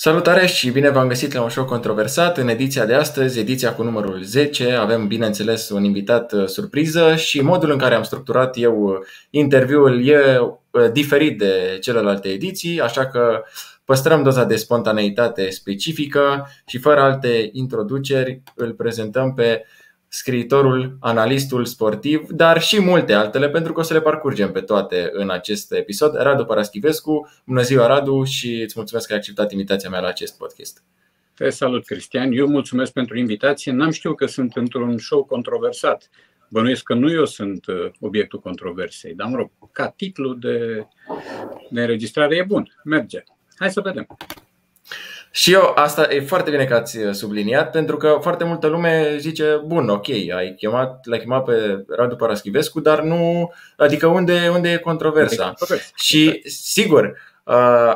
Salutare și bine v-am găsit la un show controversat. În ediția de astăzi, ediția cu numărul 10, avem bineînțeles un invitat uh, surpriză și modul în care am structurat eu uh, interviul e uh, diferit de celelalte ediții, așa că păstrăm doza de spontaneitate specifică și fără alte introduceri îl prezentăm pe scriitorul, analistul sportiv, dar și multe altele, pentru că o să le parcurgem pe toate în acest episod. Radu Paraschivescu, bună ziua Radu și îți mulțumesc că ai acceptat invitația mea la acest podcast. Te salut, Cristian. Eu mulțumesc pentru invitație. N-am știut că sunt într-un show controversat. Bănuiesc că nu eu sunt uh, obiectul controversei, dar mă rog, ca titlu de, de înregistrare e bun, merge. Hai să vedem. Și eu, asta e foarte bine că ați subliniat, pentru că foarte multă lume zice, bun, ok, ai chemat, l-ai chemat pe Radu Paraschivescu, dar nu, adică unde, unde e controversa? controversa. Și sigur,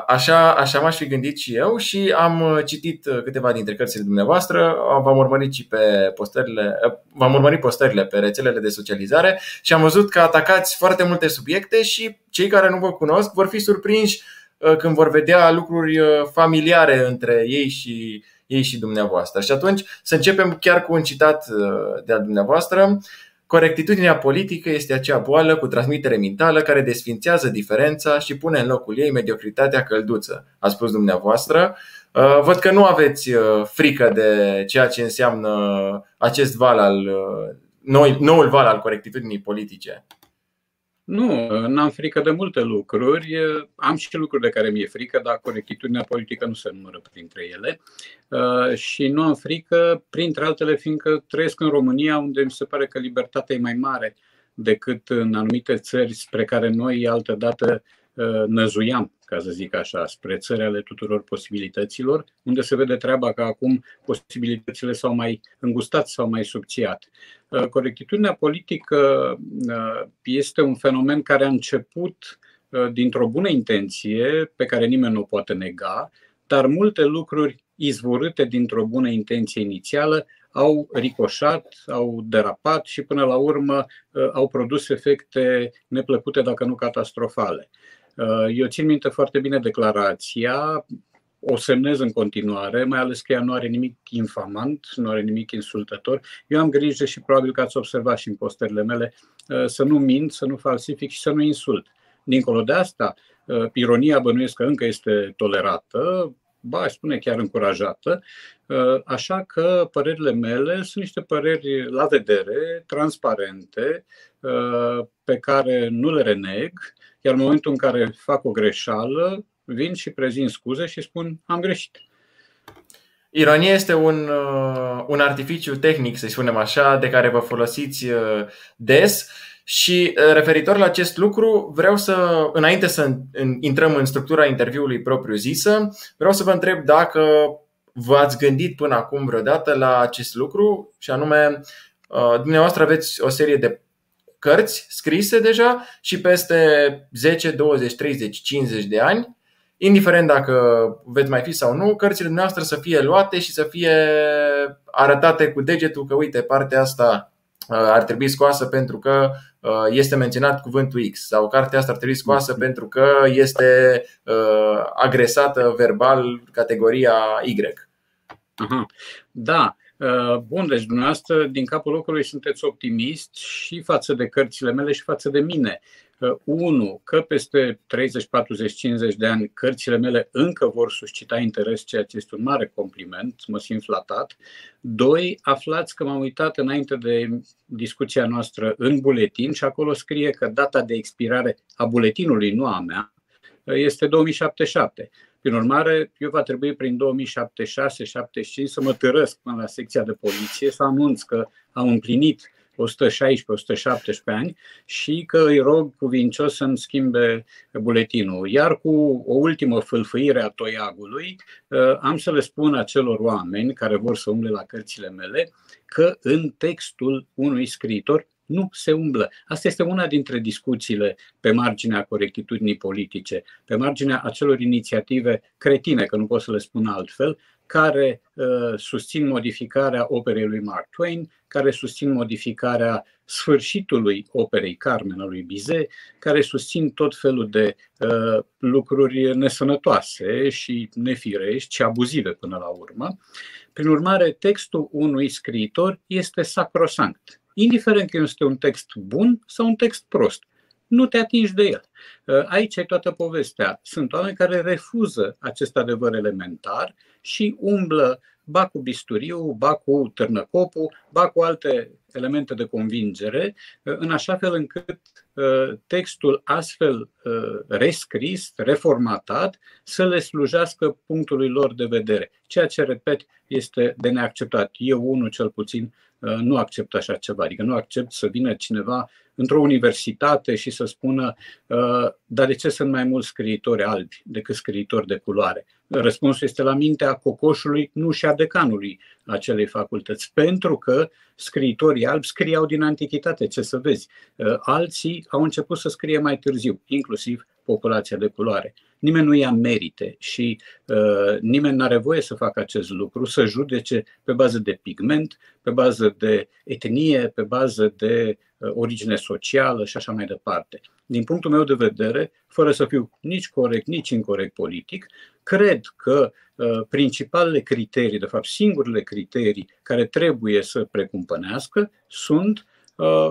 Așa, așa m-aș fi gândit și eu și am citit câteva dintre cărțile dumneavoastră, v-am urmărit și pe postările, v-am urmărit postările pe rețelele de socializare și am văzut că atacați foarte multe subiecte și cei care nu vă cunosc vor fi surprinși Uh, când vor vedea lucruri uh, familiare între ei și ei și dumneavoastră. Și atunci să începem chiar cu un citat uh, de al dumneavoastră. Corectitudinea politică este acea boală cu transmitere mentală care desfințează diferența și pune în locul ei mediocritatea călduță, a spus dumneavoastră. Văd că nu aveți frică de ceea ce înseamnă acest val al noul val al corectitudinii politice. Nu, n-am frică de multe lucruri. Am și lucruri de care mi-e frică, dar corectitudinea politică nu se numără printre ele. Uh, și nu am frică, printre altele, fiindcă trăiesc în România, unde mi se pare că libertatea e mai mare decât în anumite țări spre care noi altădată uh, năzuiam ca să zic așa, spre țări ale tuturor posibilităților, unde se vede treaba că acum posibilitățile s-au mai îngustat, s-au mai subțiat. Uh, corectitudinea politică uh, este un fenomen care a început uh, dintr-o bună intenție, pe care nimeni nu o poate nega, dar multe lucruri izvorâte dintr-o bună intenție inițială au ricoșat, au derapat și până la urmă au produs efecte neplăcute, dacă nu catastrofale. Uh, eu țin minte foarte bine declarația, o semnez în continuare, mai ales că ea nu are nimic infamant, nu are nimic insultător. Eu am grijă și probabil că ați observat și în postările mele uh, să nu mint, să nu falsific și să nu insult. Dincolo de asta, uh, ironia bănuiesc că încă este tolerată, ba, aș spune chiar încurajată, așa că părerile mele sunt niște păreri la vedere, transparente, pe care nu le reneg, iar în momentul în care fac o greșeală, vin și prezint scuze și spun am greșit. Ironia este un, uh, un artificiu tehnic, să spunem așa, de care vă folosiți uh, des și uh, referitor la acest lucru, vreau să, înainte să intrăm în structura interviului propriu zisă, vreau să vă întreb dacă v-ați gândit până acum vreodată la acest lucru și anume, dumneavoastră aveți o serie de cărți scrise deja și peste 10, 20, 30, 50 de ani, indiferent dacă veți mai fi sau nu, cărțile noastre să fie luate și să fie arătate cu degetul că uite, partea asta uh, ar trebui scoasă pentru că uh, este menționat cuvântul X sau cartea asta ar trebui scoasă pentru că este uh, agresată verbal categoria Y. Aha. Da, Uh, bun, deci dumneavoastră, din capul locului, sunteți optimist și față de cărțile mele și față de mine. Uh, unu, că peste 30, 40, 50 de ani cărțile mele încă vor suscita interes, ceea ce este un mare compliment, mă simt flatat. Doi, aflați că m-am uitat înainte de discuția noastră în buletin și acolo scrie că data de expirare a buletinului, nu a mea, uh, este 2077. Prin urmare, eu va trebui prin 2076-75 să mă târăsc până la secția de poliție, să anunț că am împlinit 116-117 ani și că îi rog cuvincios să-mi schimbe buletinul. Iar cu o ultimă fâlfâire a toiagului, ă, am să le spun acelor oameni care vor să umble la cărțile mele că în textul unui scriitor nu se umblă. Asta este una dintre discuțiile pe marginea corectitudinii politice, pe marginea acelor inițiative cretine, că nu pot să le spun altfel, care uh, susțin modificarea operei lui Mark Twain, care susțin modificarea sfârșitului operei Carmen a lui Bizet, care susțin tot felul de uh, lucruri nesănătoase și nefirești și abuzive până la urmă. Prin urmare, textul unui scriitor este sacrosanct, indiferent că este un text bun sau un text prost nu te atingi de el. Uh, aici e toată povestea. Sunt oameni care refuză acest adevăr elementar și umblă ba cu bisturiu, ba cu târnăcopul, ba cu alte elemente de convingere, uh, în așa fel încât uh, textul astfel rescris, reformatat, să le slujească punctului lor de vedere. Ceea ce, repet, este de neacceptat. Eu, unul cel puțin, nu accept așa ceva. Adică nu accept să vină cineva într-o universitate și să spună uh, dar de ce sunt mai mulți scriitori albi decât scriitori de culoare? Răspunsul este la mintea cocoșului, nu și a decanului acelei facultăți, pentru că scriitorii albi scriau din antichitate, ce să vezi. Uh, alții au început să scrie mai târziu, inclusiv populația de culoare. Nimeni nu ia merite și uh, nimeni nu are voie să facă acest lucru, să judece pe bază de pigment, pe bază de etnie, pe bază de uh, origine socială și așa mai departe. Din punctul meu de vedere, fără să fiu nici corect, nici incorrect politic, cred că uh, principalele criterii, de fapt singurele criterii care trebuie să precumpănească sunt uh,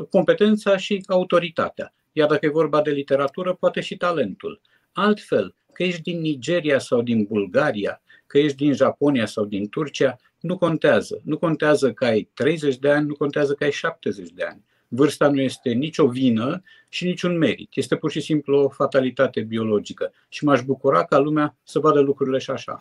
competența și autoritatea. Iar dacă e vorba de literatură, poate și talentul. Altfel, că ești din Nigeria sau din Bulgaria, că ești din Japonia sau din Turcia, nu contează. Nu contează că ai 30 de ani, nu contează că ai 70 de ani. Vârsta nu este nicio vină și niciun merit. Este pur și simplu o fatalitate biologică. Și m-aș bucura ca lumea să vadă lucrurile și așa.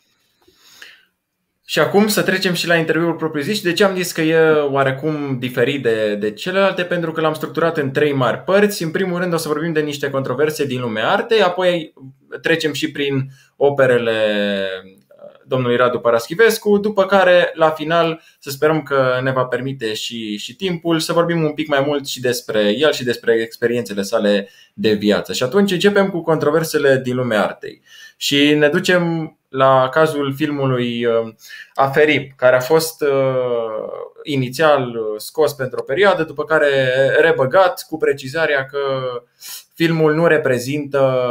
Și acum să trecem și la interviul propriu-zis. Și de ce am zis că e oarecum diferit de, de celelalte? Pentru că l-am structurat în trei mari părți. În primul rând o să vorbim de niște controverse din lumea artei, apoi trecem și prin operele domnului Radu Paraschivescu, după care, la final, să sperăm că ne va permite și, și timpul să vorbim un pic mai mult și despre el și despre experiențele sale de viață. Și atunci începem cu controversele din lumea artei. Și ne ducem la cazul filmului uh, Aferip, care a fost uh, inițial scos pentru o perioadă, după care rebăgat cu precizarea că filmul nu reprezintă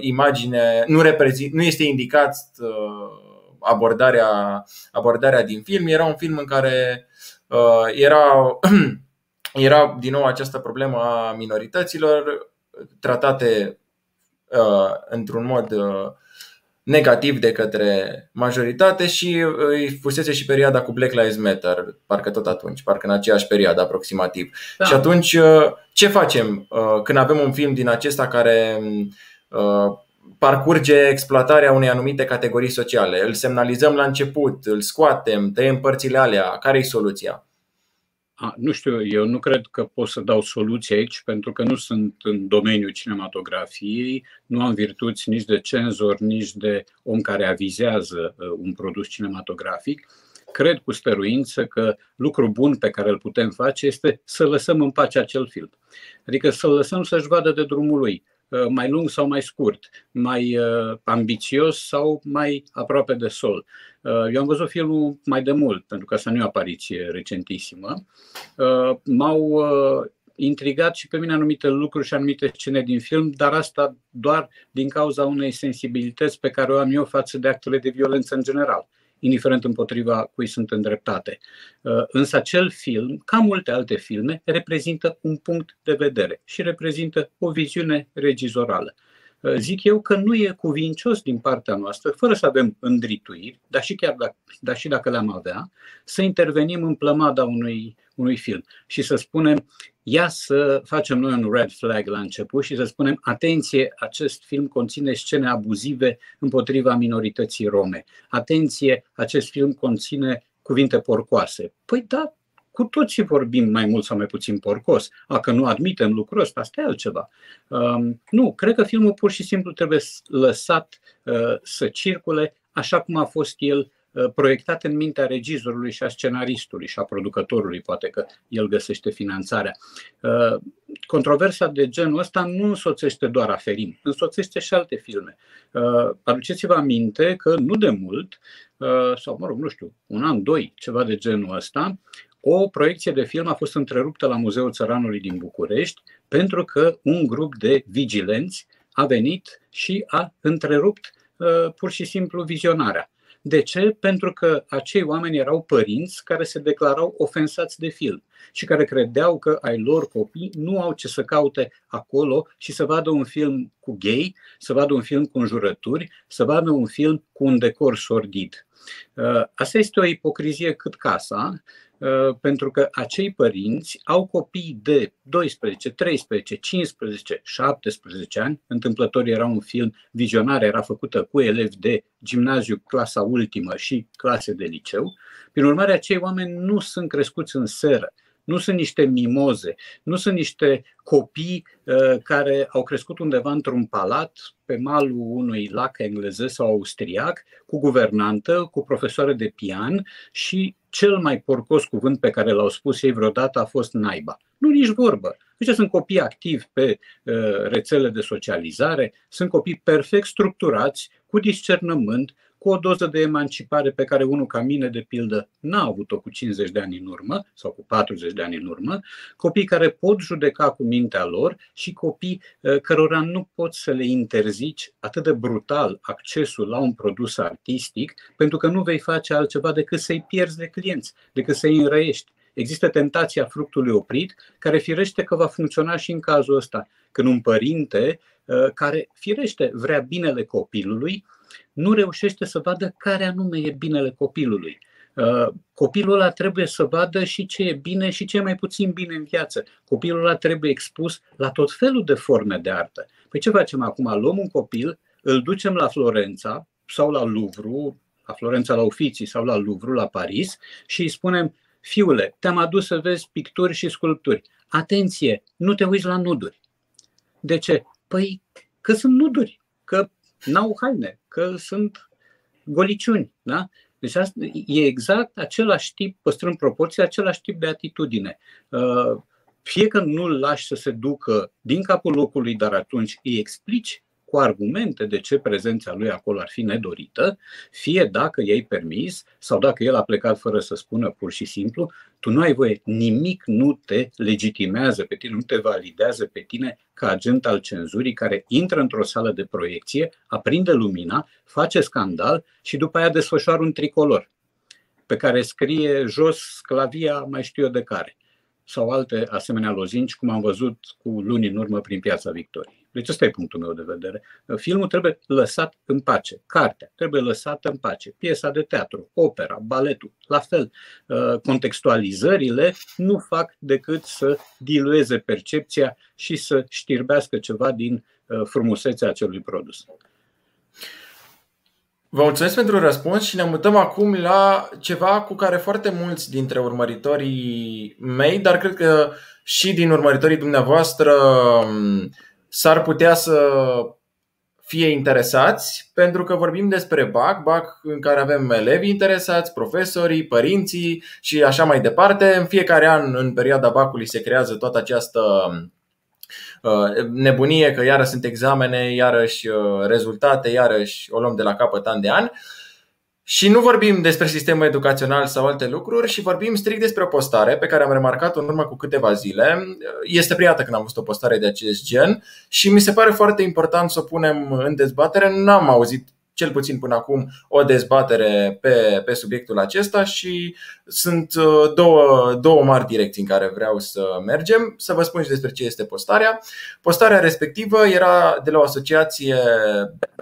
imagine, nu, reprezint, nu este indicat uh, abordarea, abordarea din film. Era un film în care uh, era, era din nou această problemă a minorităților tratate uh, într-un mod uh, negativ de către majoritate și îi fusese și perioada cu Black Lives Matter, parcă tot atunci, parcă în aceeași perioadă aproximativ. Da. Și atunci ce facem când avem un film din acesta care parcurge exploatarea unei anumite categorii sociale. Îl semnalizăm la început, îl scoatem, tăiem părțile alea. Care e soluția? A, nu știu, eu nu cred că pot să dau soluții aici, pentru că nu sunt în domeniul cinematografiei, nu am virtuți nici de cenzor, nici de om care avizează uh, un produs cinematografic. Cred cu stăruință că lucru bun pe care îl putem face este să lăsăm în pace acel film. Adică să-l lăsăm să-și vadă de drumul lui Uh, mai lung sau mai scurt, mai uh, ambițios sau mai aproape de sol. Uh, eu am văzut filmul mai de mult, pentru că asta nu e o apariție recentissimă. M-au intrigat și pe mine anumite lucruri și anumite scene din film, dar asta doar din cauza unei sensibilități pe care o am eu față de actele de violență în general indiferent împotriva cui sunt îndreptate. Uh, însă acel film, ca multe alte filme, reprezintă un punct de vedere și reprezintă o viziune regizorală. Uh, zic eu că nu e cuvincios din partea noastră, fără să avem îndrituiri, dar și chiar dacă, dar și dacă le-am avea, să intervenim în plămada unui, unui film și să spunem ia să facem noi un red flag la început și să spunem, atenție, acest film conține scene abuzive împotriva minorității rome. Atenție, acest film conține cuvinte porcoase. Păi da, cu toții vorbim mai mult sau mai puțin porcos. A, că nu admitem lucrul ăsta, asta e altceva. Um, nu, cred că filmul pur și simplu trebuie lăsat uh, să circule așa cum a fost el Uh, proiectat în mintea regizorului și a scenaristului și a producătorului, poate că el găsește finanțarea. Uh, controversa de genul ăsta nu însoțește doar Aferim, însoțește și alte filme. Uh, aduceți-vă aminte că nu de mult sau mă rog, nu știu, un an, doi, ceva de genul ăsta, o proiecție de film a fost întreruptă la Muzeul Țăranului din București pentru că un grup de vigilenți a venit și a întrerupt uh, pur și simplu vizionarea. De ce? Pentru că acei oameni erau părinți care se declarau ofensați de film și care credeau că ai lor copii nu au ce să caute acolo și să vadă un film cu gay, să vadă un film cu înjurături, să vadă un film cu un decor sordid. Uh, asta este o ipocrizie cât casa Uh, pentru că acei părinți au copii de 12, 13, 15, 17 ani. Întâmplător era un film, vizionarea era făcută cu elevi de gimnaziu, clasa ultimă și clase de liceu. Prin urmare, acei oameni nu sunt crescuți în seră nu sunt niște mimoze, nu sunt niște copii uh, care au crescut undeva într-un palat pe malul unui lac englezesc sau austriac, cu guvernantă, cu profesoare de pian și cel mai porcos cuvânt pe care l-au spus ei vreodată a fost naiba. Nu nici vorbă. Deci sunt copii activi pe uh, rețele de socializare, sunt copii perfect structurați, cu discernământ, cu o doză de emancipare pe care unul ca mine, de pildă, n-a avut-o cu 50 de ani în urmă sau cu 40 de ani în urmă, copii care pot judeca cu mintea lor și copii uh, cărora nu poți să le interzici atât de brutal accesul la un produs artistic, pentru că nu vei face altceva decât să-i pierzi de clienți, decât să-i înrăiești. Există tentația fructului oprit, care firește că va funcționa și în cazul ăsta. Când un părinte uh, care firește vrea binele copilului, nu reușește să vadă care anume e binele copilului. Uh, copilul ăla trebuie să vadă și ce e bine și ce e mai puțin bine în viață. Copilul ăla trebuie expus la tot felul de forme de artă. Păi ce facem acum? Luăm un copil, îl ducem la Florența sau la Louvre, la Florența la Ufiții sau la Louvre, la Paris și îi spunem, fiule, te-am adus să vezi picturi și sculpturi. Atenție, nu te uiți la nuduri. De ce? Păi că sunt nuduri, că n-au haine, că sunt goliciuni. Da? Deci asta e exact același tip, păstrând proporție, același tip de atitudine. Uh, fie că nu-l lași să se ducă din capul locului, dar atunci îi explici cu argumente de ce prezența lui acolo ar fi nedorită, fie dacă i-ai permis sau dacă el a plecat fără să spună pur și simplu, tu nu ai voie, nimic nu te legitimează pe tine, nu te validează pe tine ca agent al cenzurii care intră într-o sală de proiecție, aprinde lumina, face scandal și după aia desfășoară un tricolor pe care scrie jos sclavia mai știu eu de care sau alte asemenea lozinci, cum am văzut cu luni în urmă prin Piața Victoriei. Deci ăsta e punctul meu de vedere. Filmul trebuie lăsat în pace. Cartea trebuie lăsată în pace. Piesa de teatru, opera, baletul, la fel. Uh, contextualizările nu fac decât să dilueze percepția și să știrbească ceva din uh, frumusețea acelui produs. Vă mulțumesc pentru răspuns și ne mutăm acum la ceva cu care foarte mulți dintre urmăritorii mei, dar cred că și din urmăritorii dumneavoastră um, s-ar putea să fie interesați, pentru că vorbim despre BAC, BAC în care avem elevi interesați, profesorii, părinții și așa mai departe. În fiecare an, în perioada BAC-ului, se creează toată această uh, nebunie că iară sunt examene, iarăși uh, rezultate, iarăși o luăm de la capăt an de an. Și nu vorbim despre sistemul educațional sau alte lucruri și vorbim strict despre o postare pe care am remarcat-o în urmă cu câteva zile. Este prima dată când am văzut o postare de acest gen și mi se pare foarte important să o punem în dezbatere. N-am auzit cel puțin până acum, o dezbatere pe, pe subiectul acesta și sunt uh, două, două mari direcții în care vreau să mergem. Să vă spun și despre ce este postarea. Postarea respectivă era de la o asociație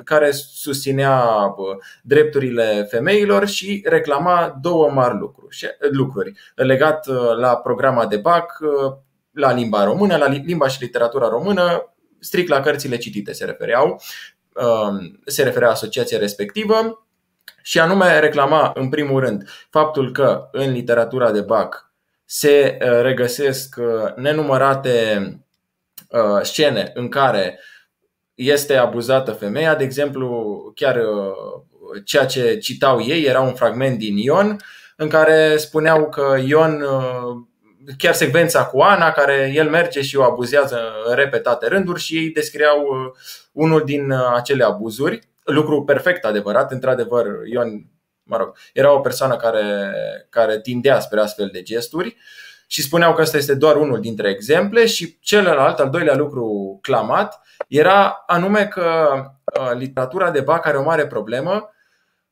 care susținea uh, drepturile femeilor și reclama două mari lucruri, lucruri legat uh, la programa de BAC, la limba română, la limba și literatura română, strict la cărțile citite se refereau Um, se referea asociația respectivă și anume reclama în primul rând faptul că în literatura de BAC se uh, regăsesc uh, nenumărate uh, scene în care este abuzată femeia, de exemplu, chiar ceea ce citau ei era un fragment din Ion în care spuneau că Ion chiar secvența cu Ana, care el merge și o abuzează în repetate rânduri și ei descriau uh, unul din uh, acele abuzuri. Lucru perfect adevărat, într-adevăr, Ion mă rog, era o persoană care, care tindea spre astfel de gesturi și spuneau că ăsta este doar unul dintre exemple și celălalt, al doilea lucru clamat, era anume că literatura de bac are o mare problemă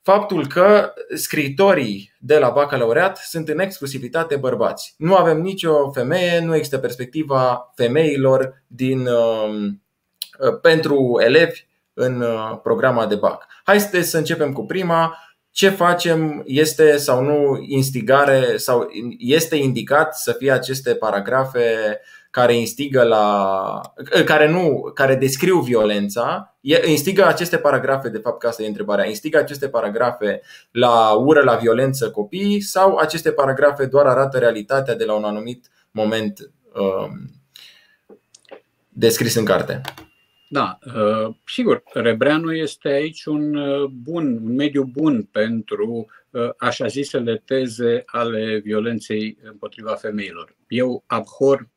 faptul că scriitorii de la bacalaureat sunt în exclusivitate bărbați. Nu avem nicio femeie, nu există perspectiva femeilor din, um, uh, pentru elevi în uh, programa de bac. Hai să începem cu prima. Ce facem este sau nu instigare sau este indicat să fie aceste paragrafe care instigă la. care nu, care descriu violența, instigă aceste paragrafe, de fapt, că asta e întrebarea, instigă aceste paragrafe la ură, la violență copii sau aceste paragrafe doar arată realitatea de la un anumit moment um, descris în carte? Da, uh, sigur, Rebreanu este aici un uh, bun, un mediu bun pentru uh, așa zisele teze ale violenței împotriva femeilor. Eu abhor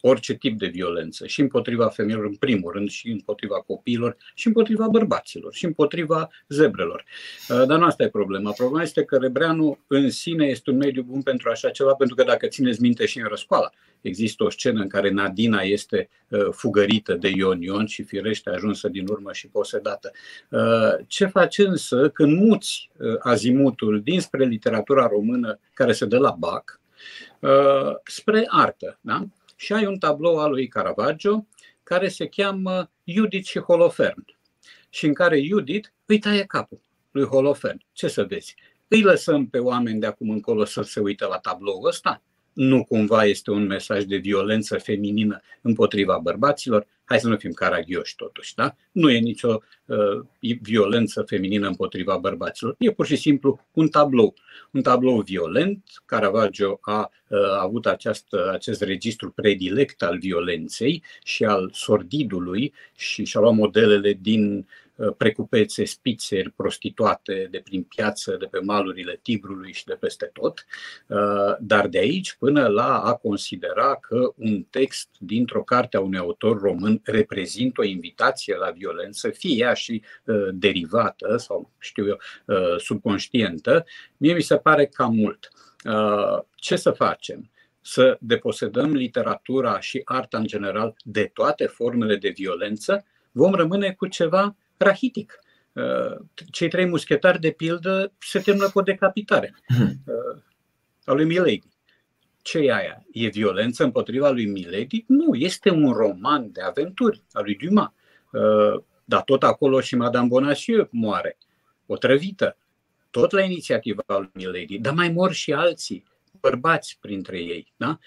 orice tip de violență și împotriva femeilor în primul rând și împotriva copiilor și împotriva bărbaților și împotriva zebrelor. Uh, dar nu asta e problema. Problema este că Rebreanu în sine este un mediu bun pentru așa ceva, pentru că dacă țineți minte și în răscoala, există o scenă în care Nadina este uh, fugărită de Ion Ion și firește ajunsă din urmă și posedată. Uh, ce faci însă când muți azimutul dinspre literatura română care se dă la BAC, spre artă. Da? Și ai un tablou al lui Caravaggio care se cheamă Judith și Holofern și în care Judith îi taie capul lui Holofern. Ce să vezi? Îi lăsăm pe oameni de acum încolo să se uite la tabloul ăsta? Nu cumva este un mesaj de violență feminină împotriva bărbaților? Hai să nu fim caragioși totuși, da? Nu e nicio uh, violență feminină împotriva bărbaților. E pur și simplu un tablou. Un tablou violent. Caravaggio a uh, avut această, acest registru predilect al violenței și al sordidului și și-a luat modelele din Uh, precupețe, spițeri, prostituate de prin piață, de pe malurile Tibrului și de peste tot, uh, dar de aici până la a considera că un text dintr-o carte a unui autor român reprezintă o invitație la violență, fie ea și uh, derivată sau, știu eu, subconștientă, mie mi se pare cam mult. Ce să facem? Să deposedăm literatura și arta în general de toate formele de violență? Vom rămâne cu ceva rahitic. Uh, cei trei muschetari, de pildă, se termină cu o decapitare hmm. uh, a lui Milady. Ce e aia? E violență împotriva lui Milady? Nu, este un roman de aventuri al lui Dumas. Uh, dar tot acolo și Madame Bonacieux moare, otrăvită, tot la inițiativa lui Milady, dar mai mor și alții, bărbați printre ei. Da?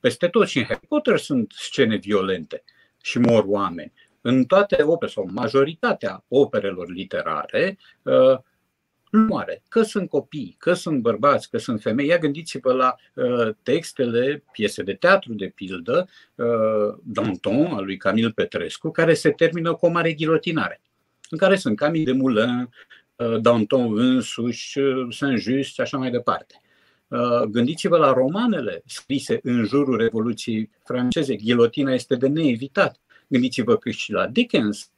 Peste tot și în Harry Potter sunt scene violente și mor oameni în toate opere sau majoritatea operelor literare uh, nu moare. Că sunt copii, că sunt bărbați, că sunt femei. Ia gândiți-vă la uh, textele, piese de teatru, de pildă, uh, Danton, al lui Camil Petrescu, care se termină cu o mare ghilotinare, în care sunt Camille de Moulin, uh, Danton însuși, uh, Saint-Just și așa mai departe. Uh, gândiți-vă la romanele scrise în jurul Revoluției franceze. Ghilotina este de neevitat. Gândiți-vă că și la Dickens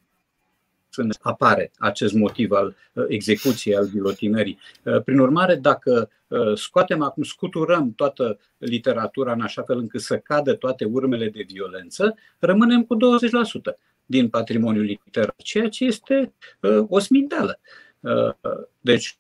apare acest motiv al uh, execuției, al gilotinării. Uh, prin urmare, dacă uh, scoatem acum, scuturăm toată literatura în așa fel încât să cadă toate urmele de violență, rămânem cu 20% din patrimoniul literar, ceea ce este o sminteală. Deci,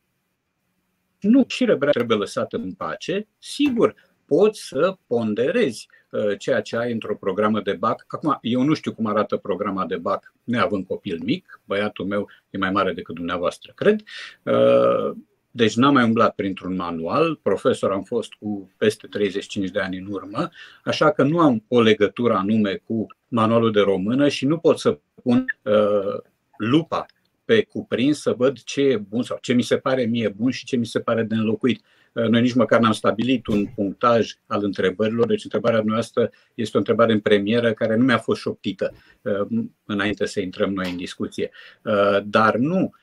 nu, și Rebrea trebuie lăsată în pace. Sigur, poți să ponderezi uh, ceea ce ai într-o programă de BAC. Acum, eu nu știu cum arată programa de BAC neavând copil mic, băiatul meu e mai mare decât dumneavoastră, cred. Uh, deci n-am mai umblat printr-un manual, profesor am fost cu peste 35 de ani în urmă, așa că nu am o legătură anume cu manualul de română și nu pot să pun uh, lupa pe cuprins să văd ce e bun sau ce mi se pare mie bun și ce mi se pare de înlocuit. Uh, noi nici măcar n-am stabilit un punctaj al întrebărilor, deci întrebarea noastră este o întrebare în premieră care nu mi-a fost șoptită uh, înainte să intrăm noi în discuție. Uh, dar nu,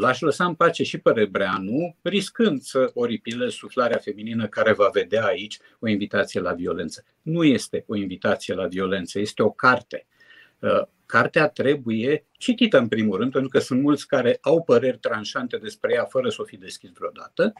l-aș lăsa în pace și pe Rebreanu, riscând să oripile suflarea feminină care va vedea aici o invitație la violență. Nu este o invitație la violență, este o carte cartea trebuie citită în primul rând, pentru că sunt mulți care au păreri tranșante despre ea fără să o fi deschis vreodată.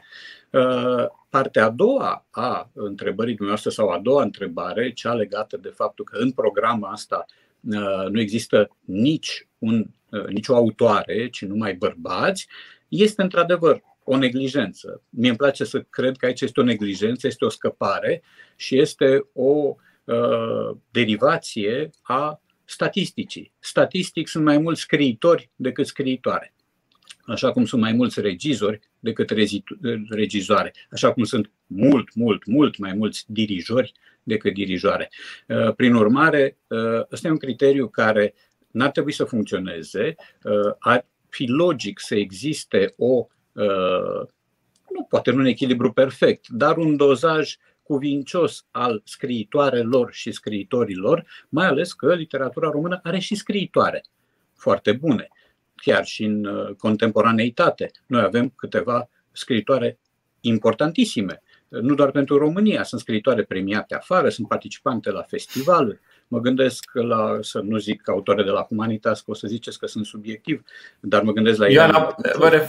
Uh, partea a doua a întrebării dumneavoastră sau a doua întrebare, cea legată de faptul că în programul asta uh, nu există nici un, uh, nicio autoare, ci numai bărbați, este într-adevăr o neglijență. Mie îmi place să cred că aici este o neglijență, este o scăpare și este o uh, derivație a statisticii. Statistic sunt mai mulți scriitori decât scriitoare. Așa cum sunt mai mulți regizori decât regizoare. Așa cum sunt mult, mult, mult mai mulți dirijori decât dirijoare. Uh, prin urmare, uh, ăsta e un criteriu care n-ar trebui să funcționeze. Uh, ar fi logic să existe o, nu poate nu un echilibru perfect, dar un dozaj cuvincios al scriitoarelor și scriitorilor, mai ales că literatura română are și scriitoare foarte bune, chiar și în uh, contemporaneitate. Noi avem câteva scriitoare importantissime, nu doar pentru România, sunt scriitoare premiate afară, sunt participante la festivaluri. Mă gândesc la, să nu zic autore de la Humanitas, că o să ziceți că sunt subiectiv, dar mă gândesc la Ioana. Ioana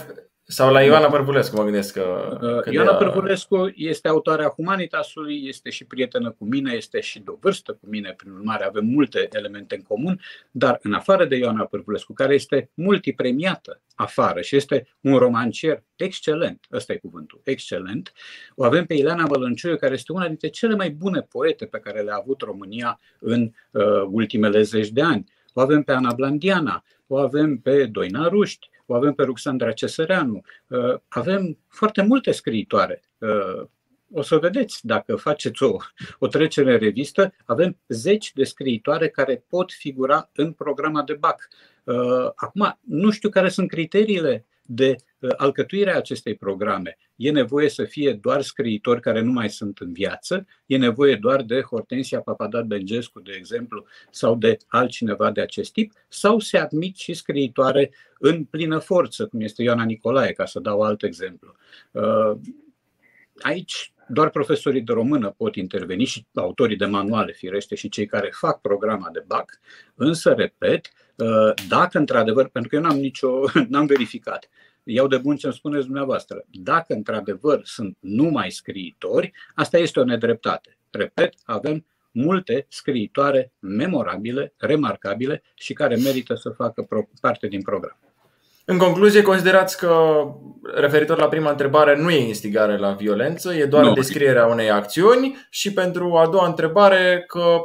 sau la Ioana Părpulescu, mă gândesc că... că Ioana de Părpulescu este autoarea Humanitasului, este și prietenă cu mine, este și de vârstă cu mine, prin urmare avem multe elemente în comun, dar în afară de Ioana Părpulescu, care este multipremiată afară și este un romancier excelent, ăsta e cuvântul, excelent, o avem pe Ileana Vălânciuiu, care este una dintre cele mai bune poete pe care le-a avut România în uh, ultimele zeci de ani. O avem pe Ana Blandiana, o avem pe Doina Ruști, o avem pe Ruxandra Cesăreanu, uh, avem foarte multe scriitoare. Uh, o să vedeți, dacă faceți o, o trecere în revistă, avem zeci de scriitoare care pot figura în programa de BAC. Uh, acum, nu știu care sunt criteriile de uh, alcătuirea acestei programe. E nevoie să fie doar scriitori care nu mai sunt în viață, e nevoie doar de Hortensia Papadat Bengescu, de exemplu, sau de altcineva de acest tip, sau se admit și scriitoare în plină forță, cum este Ioana Nicolae, ca să dau alt exemplu. Uh, aici doar profesorii de română pot interveni și autorii de manuale, firește, și cei care fac programa de BAC, însă, repet, uh, dacă într-adevăr, pentru că eu n-am nicio, n-am verificat, iau de bun ce îmi spuneți dumneavoastră, dacă într-adevăr sunt numai scriitori, asta este o nedreptate. Repet, avem multe scriitoare memorabile, remarcabile și care merită să facă parte din program. În concluzie, considerați că, referitor la prima întrebare, nu e instigare la violență, e doar nu. descrierea unei acțiuni și pentru a doua întrebare că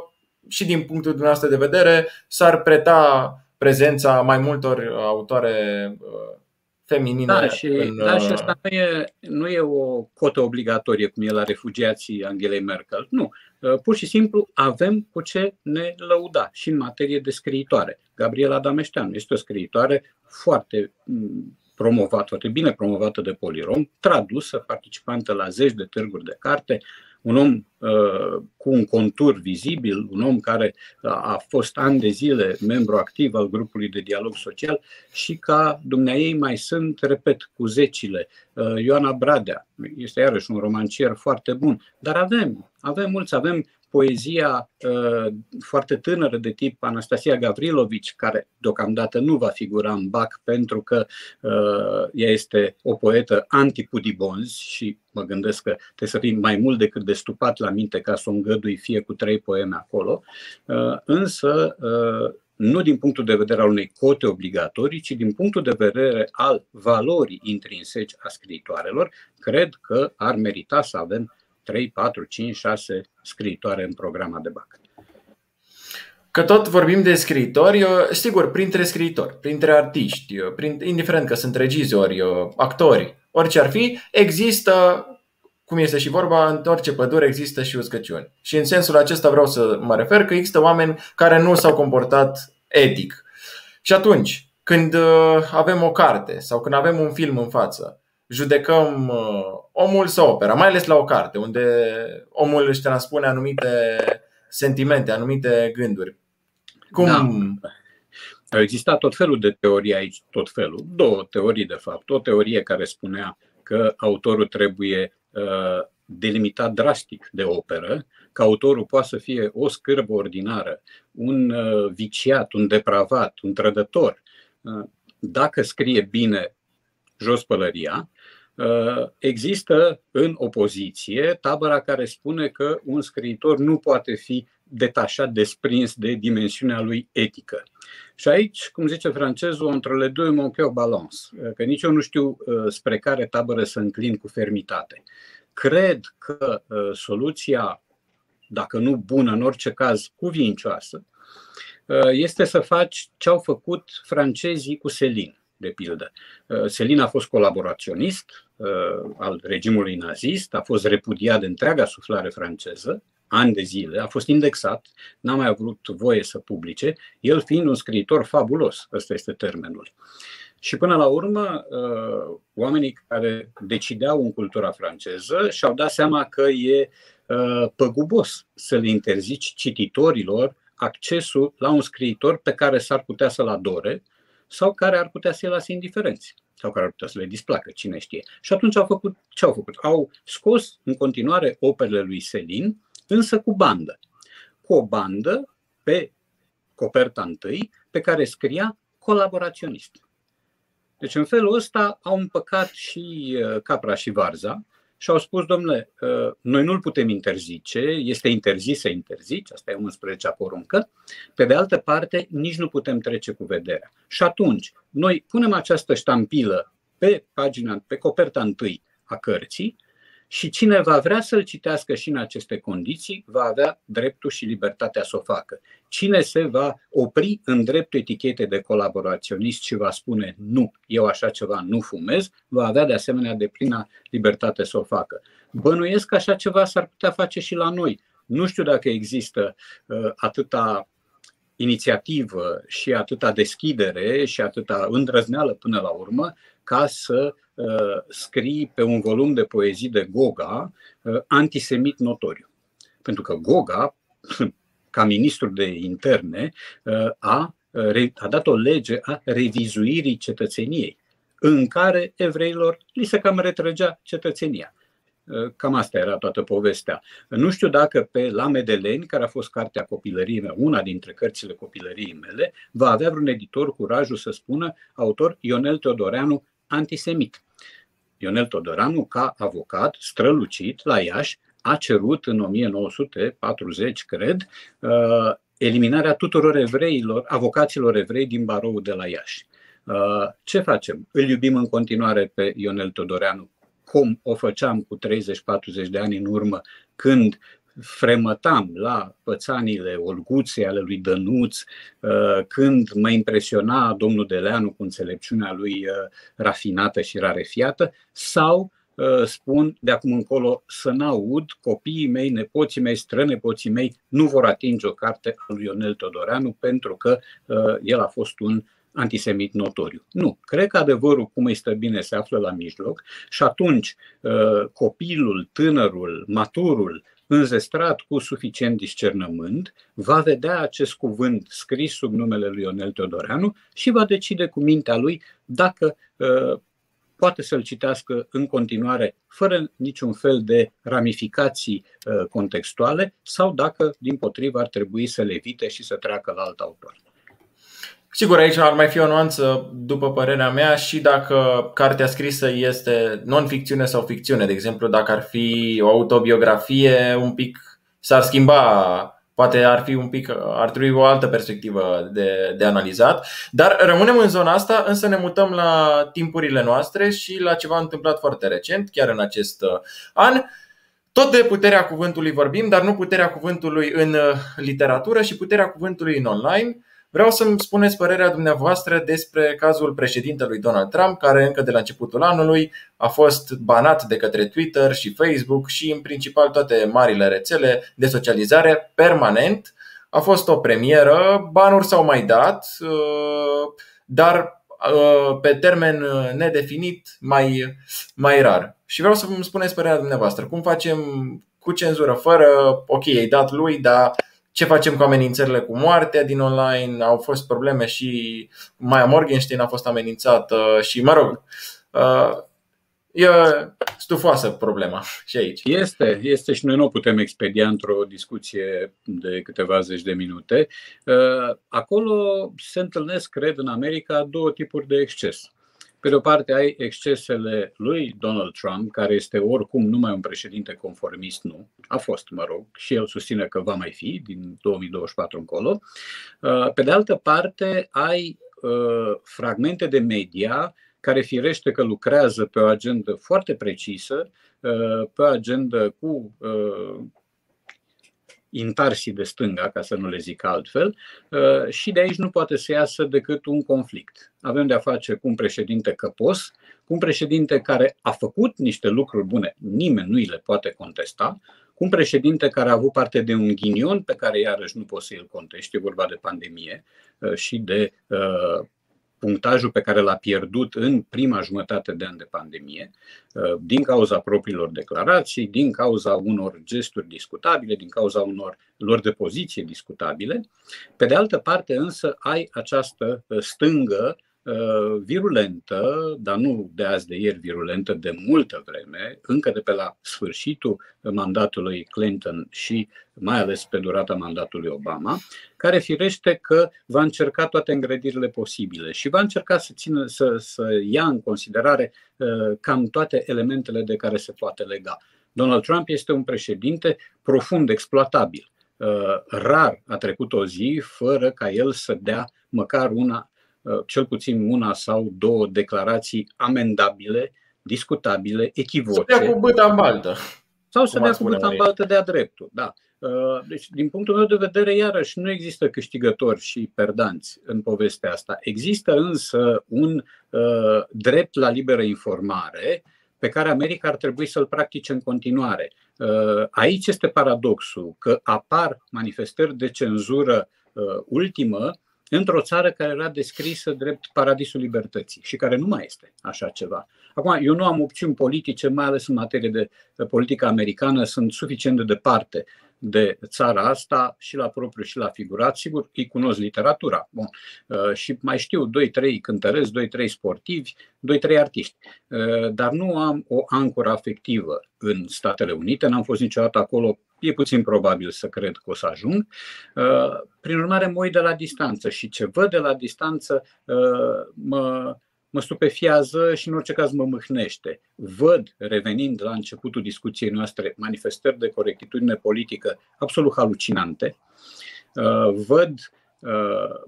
și din punctul dumneavoastră de vedere s-ar preta prezența mai multor autoare uh, feminine. Da, și, în, da, și uh, asta nu e, nu e o cotă obligatorie cum e la refugiații Angelei Merkel. Nu. Uh, pur și simplu avem cu ce ne lăuda și în materie de scriitoare. Gabriela Dameșteanu este o scriitoare foarte mm, promovată, foarte bine promovată de Polirom, tradusă, participantă la zeci de târguri de carte, un om uh, cu un contur vizibil, un om care a fost ani de zile membru activ al grupului de dialog social și ca dumneai mai sunt, repet, cu zecile. Uh, Ioana Bradea este iarăși un romancier foarte bun, dar avem, avem mulți, avem poezia uh, foarte tânără de tip Anastasia Gavrilovici, care deocamdată nu va figura în BAC pentru că uh, ea este o poetă antipudibonzi și mă gândesc că trebuie să fii mai mult decât de stupat la minte ca să o îngădui fie cu trei poeme acolo, uh, însă uh, nu din punctul de vedere al unei cote obligatorii, ci din punctul de vedere al valorii intrinseci a scriitoarelor, cred că ar merita să avem 3, 4, 5, 6 scriitoare în programa de BAC. Că tot vorbim de scriitori, sigur, printre scriitori, printre artiști, prin, indiferent că sunt regizori, actori, orice ar fi, există, cum este și vorba, în orice pădure există și uscăciuni. Și în sensul acesta vreau să mă refer că există oameni care nu s-au comportat etic. Și atunci, când uh, avem o carte sau când avem un film în față, judecăm uh, omul sau opera, mai ales la o carte, unde omul își transpune anumite sentimente, anumite gânduri. Cum... Da. Au existat tot felul de teorii aici, tot felul. Două teorii, de fapt. O teorie care spunea că autorul trebuie uh, delimitat drastic de operă, că autorul poate să fie o scârbă ordinară, un uh, viciat, un depravat, un trădător. Uh, dacă scrie bine jos pălăria, uh, există în opoziție tabăra care spune că un scriitor nu poate fi detașat, desprins de dimensiunea lui etică. Și aici, cum zice francezul, între le două mon cœur balance, că nici eu nu știu spre care tabără să înclin cu fermitate. Cred că soluția dacă nu bună, în orice caz cuvincioasă, uh, este să faci ce au făcut francezii cu Selin, de pildă. Uh, Selin a fost colaboraționist uh, al regimului nazist, a fost repudiat de întreaga suflare franceză, ani de zile, a fost indexat, n-a mai avut voie să publice, el fiind un scriitor fabulos, ăsta este termenul. Și până la urmă, oamenii care decideau în cultura franceză și-au dat seama că e Uh, păgubos să le interzici cititorilor accesul la un scriitor pe care s-ar putea să-l adore sau care ar putea să-i lase indiferenți sau care ar putea să le displacă, cine știe. Și atunci au făcut ce au făcut? Au scos în continuare operele lui Selin, însă cu bandă. Cu o bandă pe coperta întâi pe care scria colaboraționist. Deci în felul ăsta au împăcat și uh, capra și varza și au spus, domnule, ă, noi nu-l putem interzice, este interzis să interzici, asta e 11-a poruncă, pe de altă parte nici nu putem trece cu vederea. Și atunci, noi punem această ștampilă pe pagina, pe coperta întâi a cărții și cine va vrea să-l citească și în aceste condiții va avea dreptul și libertatea să o facă. Cine se va opri în dreptul etichetei de colaboraționist și va spune nu, eu așa ceva nu fumez, va avea de asemenea de plină libertate să o facă. Bănuiesc că așa ceva s-ar putea face și la noi. Nu știu dacă există uh, atâta inițiativă și atâta deschidere și atâta îndrăzneală până la urmă ca să uh, scrii pe un volum de poezii de Goga uh, antisemit notoriu. Pentru că Goga, ca ministru de interne, uh, a, a dat o lege a revizuirii cetățeniei, în care evreilor li se cam retrăgea cetățenia. Cam asta era toată povestea. Nu știu dacă pe La Medeleni, care a fost cartea copilăriei mele, una dintre cărțile copilăriei mele, va avea vreun editor curajul să spună autor Ionel Teodoreanu antisemit. Ionel Todoranu, ca avocat strălucit la Iași, a cerut în 1940, cred, uh, eliminarea tuturor evreilor, avocaților evrei din baroul de la Iași. Uh, ce facem? Îl iubim în continuare pe Ionel Todoreanu, cum o făceam cu 30-40 de ani în urmă, când fremătam la pățanile olguțe ale lui Dănuț, uh, când mă impresiona domnul Deleanu cu înțelepciunea lui uh, rafinată și rarefiată, sau uh, spun de acum încolo să n-aud, copiii mei, nepoții mei, strănepoții mei nu vor atinge o carte a lui Ionel Todoreanu pentru că el a fost un antisemit notoriu. Nu. Cred că adevărul, cum îi stă bine, se află la mijloc și atunci copilul, tânărul, maturul, înzestrat cu suficient discernământ, va vedea acest cuvânt scris sub numele lui Ionel Teodoreanu și va decide cu mintea lui dacă uh, poate să-l citească în continuare fără niciun fel de ramificații uh, contextuale sau dacă, din potrivă, ar trebui să le evite și să treacă la alt autor. Sigur, aici ar mai fi o nuanță, după părerea mea, și dacă cartea scrisă este non-ficțiune sau ficțiune. De exemplu, dacă ar fi o autobiografie, un pic s-ar schimba Poate ar fi un pic, ar trebui o altă perspectivă de, de analizat. Dar rămânem în zona asta, însă ne mutăm la timpurile noastre și la ceva întâmplat foarte recent, chiar în acest uh, an. Tot de puterea cuvântului vorbim, dar nu puterea cuvântului în uh, literatură și puterea cuvântului în online. Vreau să-mi spuneți părerea dumneavoastră despre cazul președintelui Donald Trump, care încă de la începutul anului a fost banat de către Twitter și Facebook și în principal toate marile rețele de socializare permanent. A fost o premieră, banuri s-au mai dat, uh, dar uh, pe termen nedefinit mai, mai rar. Și vreau să vă spuneți părerea dumneavoastră. Cum facem cu cenzură, fără, ok, ai dat lui, dar ce facem cu amenințările cu moartea din online, au fost probleme și Maya Morgenstein a fost amenințată și, mă rog, uh, e stufoasă problema și aici. Este, este și noi nu o putem expedia într-o discuție de câteva zeci de minute. Uh, acolo se întâlnesc, cred, în America două tipuri de exces. Pe de o parte ai excesele lui Donald Trump, care este oricum numai un președinte conformist, nu, a fost, mă rog, și el susține că va mai fi din 2024 încolo. Uh, pe de altă parte ai uh, fragmente de media care firește că lucrează pe o agendă foarte precisă, uh, pe o agendă cu intarsii de stânga, ca să nu le zic altfel, uh, și de aici nu poate să iasă decât un conflict. Avem de-a face cu un președinte căpos, cu un președinte care a făcut niște lucruri bune, nimeni nu îi le poate contesta, cu un președinte care a avut parte de un ghinion pe care iarăși nu poți să îl contești, e vorba de pandemie uh, și de uh, punctajul pe care l-a pierdut în prima jumătate de an de pandemie, uh, din cauza propriilor declarații, din cauza unor gesturi discutabile, din cauza unor lor de poziție discutabile. Pe de altă parte, însă, ai această uh, stângă Uh, virulentă, dar nu de azi de ieri virulentă, de multă vreme, încă de pe la sfârșitul mandatului Clinton și mai ales pe durata mandatului Obama, care firește că va încerca toate îngrădirile posibile și va încerca să, țină, să, să ia în considerare uh, cam toate elementele de care se poate lega. Donald Trump este un președinte profund exploatabil. Uh, rar a trecut o zi fără ca el să dea măcar una Uh, cel puțin una sau două declarații amendabile, discutabile, echivoce. Să dea cu băta în baltă. Sau să dea cu băta în baltă de-a dreptul, da. Uh, deci, din punctul meu de vedere, iarăși, nu există câștigători și perdanți în povestea asta. Există însă un uh, drept la liberă informare pe care America ar trebui să-l practice în continuare. Uh, aici este paradoxul că apar manifestări de cenzură uh, ultimă într-o țară care era descrisă drept paradisul libertății și care nu mai este așa ceva. Acum, eu nu am opțiuni politice, mai ales în materie de politică americană, sunt suficient de departe de țara asta și la propriu și la figurat. Sigur, îi cunosc literatura. Bun. Uh, și mai știu 2-3 cântăreți, 2-3 sportivi, 2-3 artiști. Uh, dar nu am o ancoră afectivă în Statele Unite, n-am fost niciodată acolo e puțin probabil să cred că o să ajung. Uh, prin urmare, mă uit de la distanță și ce văd de la distanță uh, mă, mă stupefiază și în orice caz mă mâhnește. Văd, revenind la începutul discuției noastre, manifestări de corectitudine politică absolut halucinante. Uh, văd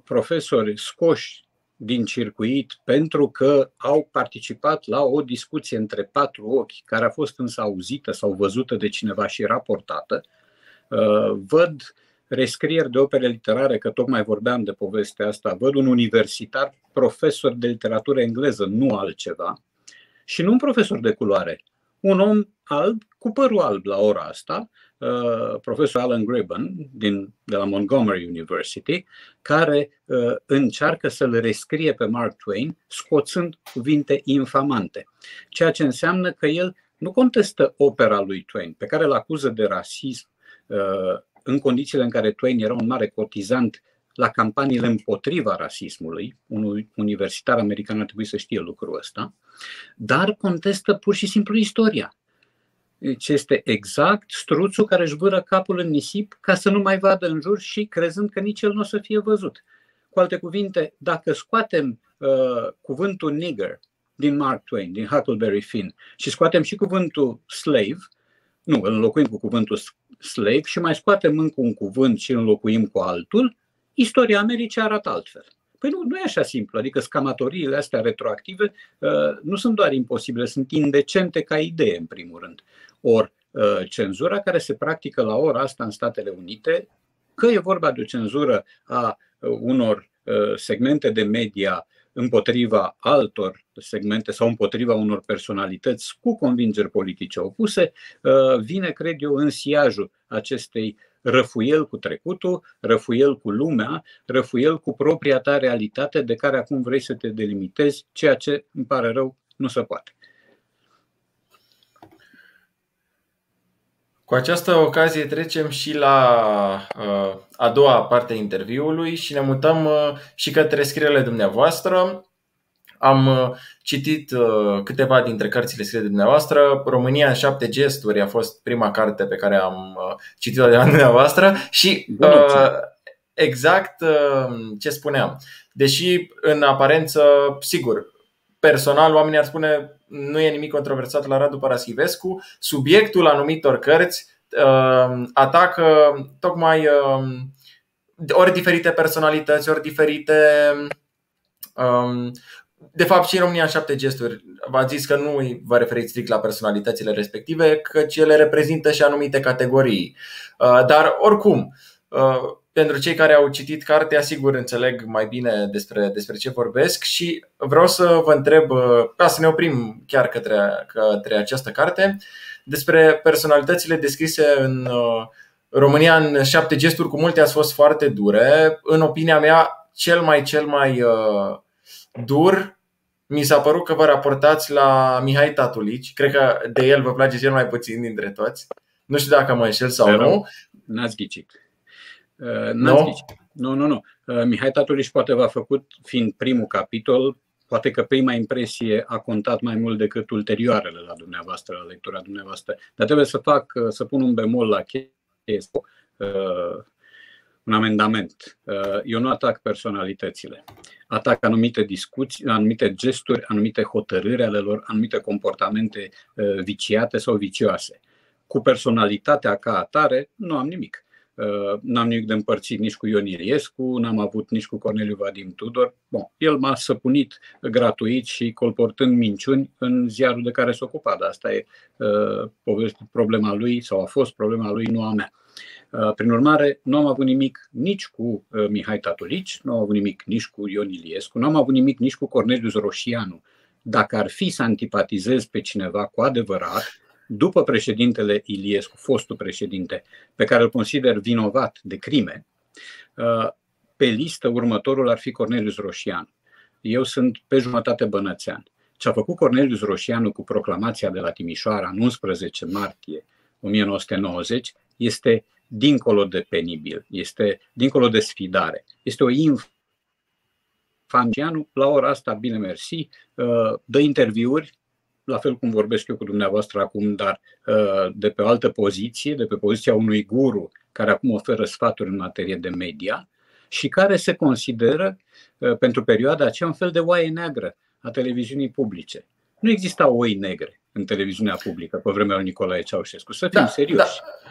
profesori scoși din circuit pentru că au participat la o discuție între patru ochi, care a fost însă auzită sau văzută de cineva și raportată. Uh, văd rescrieri de opere literare, că tocmai vorbeam de povestea asta, văd un universitar, profesor de literatură engleză, nu altceva, și nu un profesor de culoare, un om alb, cu părul alb la ora asta, uh, profesor Alan Graben din, de la Montgomery University, care uh, încearcă să-l rescrie pe Mark Twain scoțând cuvinte infamante. Ceea ce înseamnă că el nu contestă opera lui Twain, pe care îl acuză de rasism uh, în condițiile în care Twain era un mare cotizant la campaniile împotriva rasismului, un universitar american ar trebui să știe lucrul ăsta, dar contestă pur și simplu istoria. Deci este exact struțul care își vâră capul în nisip ca să nu mai vadă în jur și crezând că nici el nu o să fie văzut. Cu alte cuvinte, dacă scoatem uh, cuvântul nigger din Mark Twain, din Huckleberry Finn, și scoatem și cuvântul slave, nu, îl înlocuim cu cuvântul slave și mai scoatem încă un cuvânt și îl înlocuim cu altul, istoria Americii arată altfel. Păi nu, nu e așa simplu. Adică scamatoriile astea retroactive uh, nu sunt doar imposibile, sunt indecente ca idee, în primul rând. Ori uh, cenzura care se practică la ora asta în Statele Unite, că e vorba de o cenzură a uh, unor uh, segmente de media împotriva altor segmente sau împotriva unor personalități cu convingeri politice opuse, uh, vine, cred eu, în siajul acestei răfuiel cu trecutul, răfuiel cu lumea, răfuiel cu propria ta realitate de care acum vrei să te delimitezi, ceea ce îmi pare rău nu se poate. Cu această ocazie trecem și la uh, a doua parte a interviului și ne mutăm uh, și către scrierile dumneavoastră. Am uh, citit uh, câteva dintre cărțile scrise de dumneavoastră. România în șapte gesturi a fost prima carte pe care am citit-o de la dumneavoastră și exact ce spuneam. Deși în aparență, sigur, personal oamenii ar spune nu e nimic controversat la Radu Paraschivescu, subiectul anumitor cărți atacă tocmai ori diferite personalități, ori diferite. Um, de fapt, și în România în șapte gesturi, v-ați zis că nu vă referiți strict la personalitățile respective, că ele reprezintă și anumite categorii. Uh, dar, oricum, uh, pentru cei care au citit cartea, sigur înțeleg mai bine despre, despre ce vorbesc și vreau să vă întreb, uh, ca să ne oprim chiar către, către această carte, despre personalitățile descrise în România în șapte gesturi cu multe a fost foarte dure. În opinia mea, cel mai, cel mai uh, dur mi s-a părut că vă raportați la Mihai Tatulici. Cred că de el vă place cel mai puțin dintre toți. Nu știu dacă mă înșel sau nu. N-ați ghicit. Uh, n-ați no? ghicit. Nu, nu, nu. Uh, Mihai Tatulici poate v-a făcut, fiind primul capitol, poate că prima impresie a contat mai mult decât ulterioarele la dumneavoastră, la lectura dumneavoastră. Dar trebuie să fac, să pun un bemol la chestia este uh, un amendament. Uh, eu nu atac personalitățile. Atac anumite discuții, anumite gesturi, anumite hotărâri ale lor, anumite comportamente uh, viciate sau vicioase. Cu personalitatea ca atare nu am nimic. Uh, n-am nimic de împărțit nici cu Ion Iliescu, n-am avut nici cu Corneliu Vadim Tudor. Bun, el m-a săpunit gratuit și colportând minciuni în ziarul de care se ocupa, dar asta e uh, problema lui sau a fost problema lui, nu a mea. Uh, prin urmare, nu am avut nimic nici cu uh, Mihai Tatulici, nu am avut nimic nici cu Ion Iliescu, nu am avut nimic nici cu Cornelius Roșianu. Dacă ar fi să antipatizez pe cineva cu adevărat, după președintele Iliescu, fostul președinte, pe care îl consider vinovat de crime, uh, pe listă următorul ar fi Cornelius Roșian. Eu sunt pe jumătate bănățean. Ce a făcut Cornelius Roșianu cu proclamația de la Timișoara în 11 martie 1990 este dincolo de penibil, este dincolo de sfidare. Este o infamie. La ora asta, bine mersi, uh, dă interviuri la fel cum vorbesc eu cu dumneavoastră acum, dar uh, de pe o altă poziție, de pe poziția unui guru care acum oferă sfaturi în materie de media și care se consideră uh, pentru perioada aceea un fel de oaie neagră a televiziunii publice. Nu exista oi negre în televiziunea publică pe vremea lui Nicolae Ceaușescu. Să fim da, serioși. Da.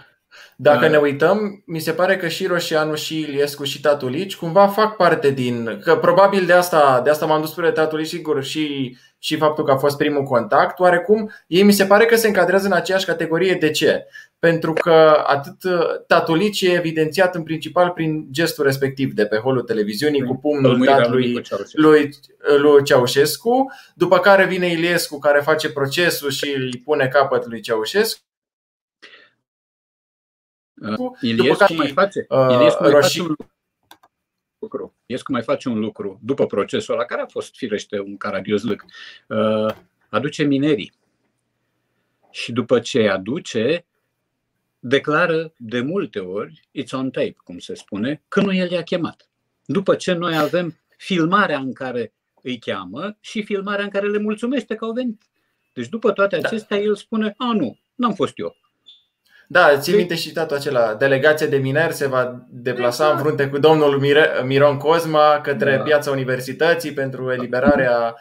Dacă ne uităm, mi se pare că și Roșianu, și Iliescu, și Tatulici cumva fac parte din. Că probabil de asta, de asta m-am dus spre Tatulici, sigur, și, și faptul că a fost primul contact. Oarecum, ei mi se pare că se încadrează în aceeași categorie. De ce? Pentru că atât Tatulici e evidențiat în principal prin gestul respectiv de pe holul televiziunii cu pumnul dat lui, lui, lui Ceaușescu, după care vine Iliescu care face procesul și îi pune capăt lui Ceaușescu Uh, Iliescu mai face, uh, Iliescu mai face un lucru. Iliescu mai face un lucru după procesul ăla, care a fost firește un caradiozlâc. Uh, aduce minerii. Și după ce aduce, declară de multe ori, it's on tape, cum se spune, că nu el i-a chemat. După ce noi avem filmarea în care îi cheamă și filmarea în care le mulțumește că au venit. Deci după toate da. acestea, da. el spune, a, nu, n-am fost eu. Da, ții minte și citatul acela. Delegația de mineri se va deplasa în frunte cu domnul Miron Cosma către da. piața universității pentru eliberarea.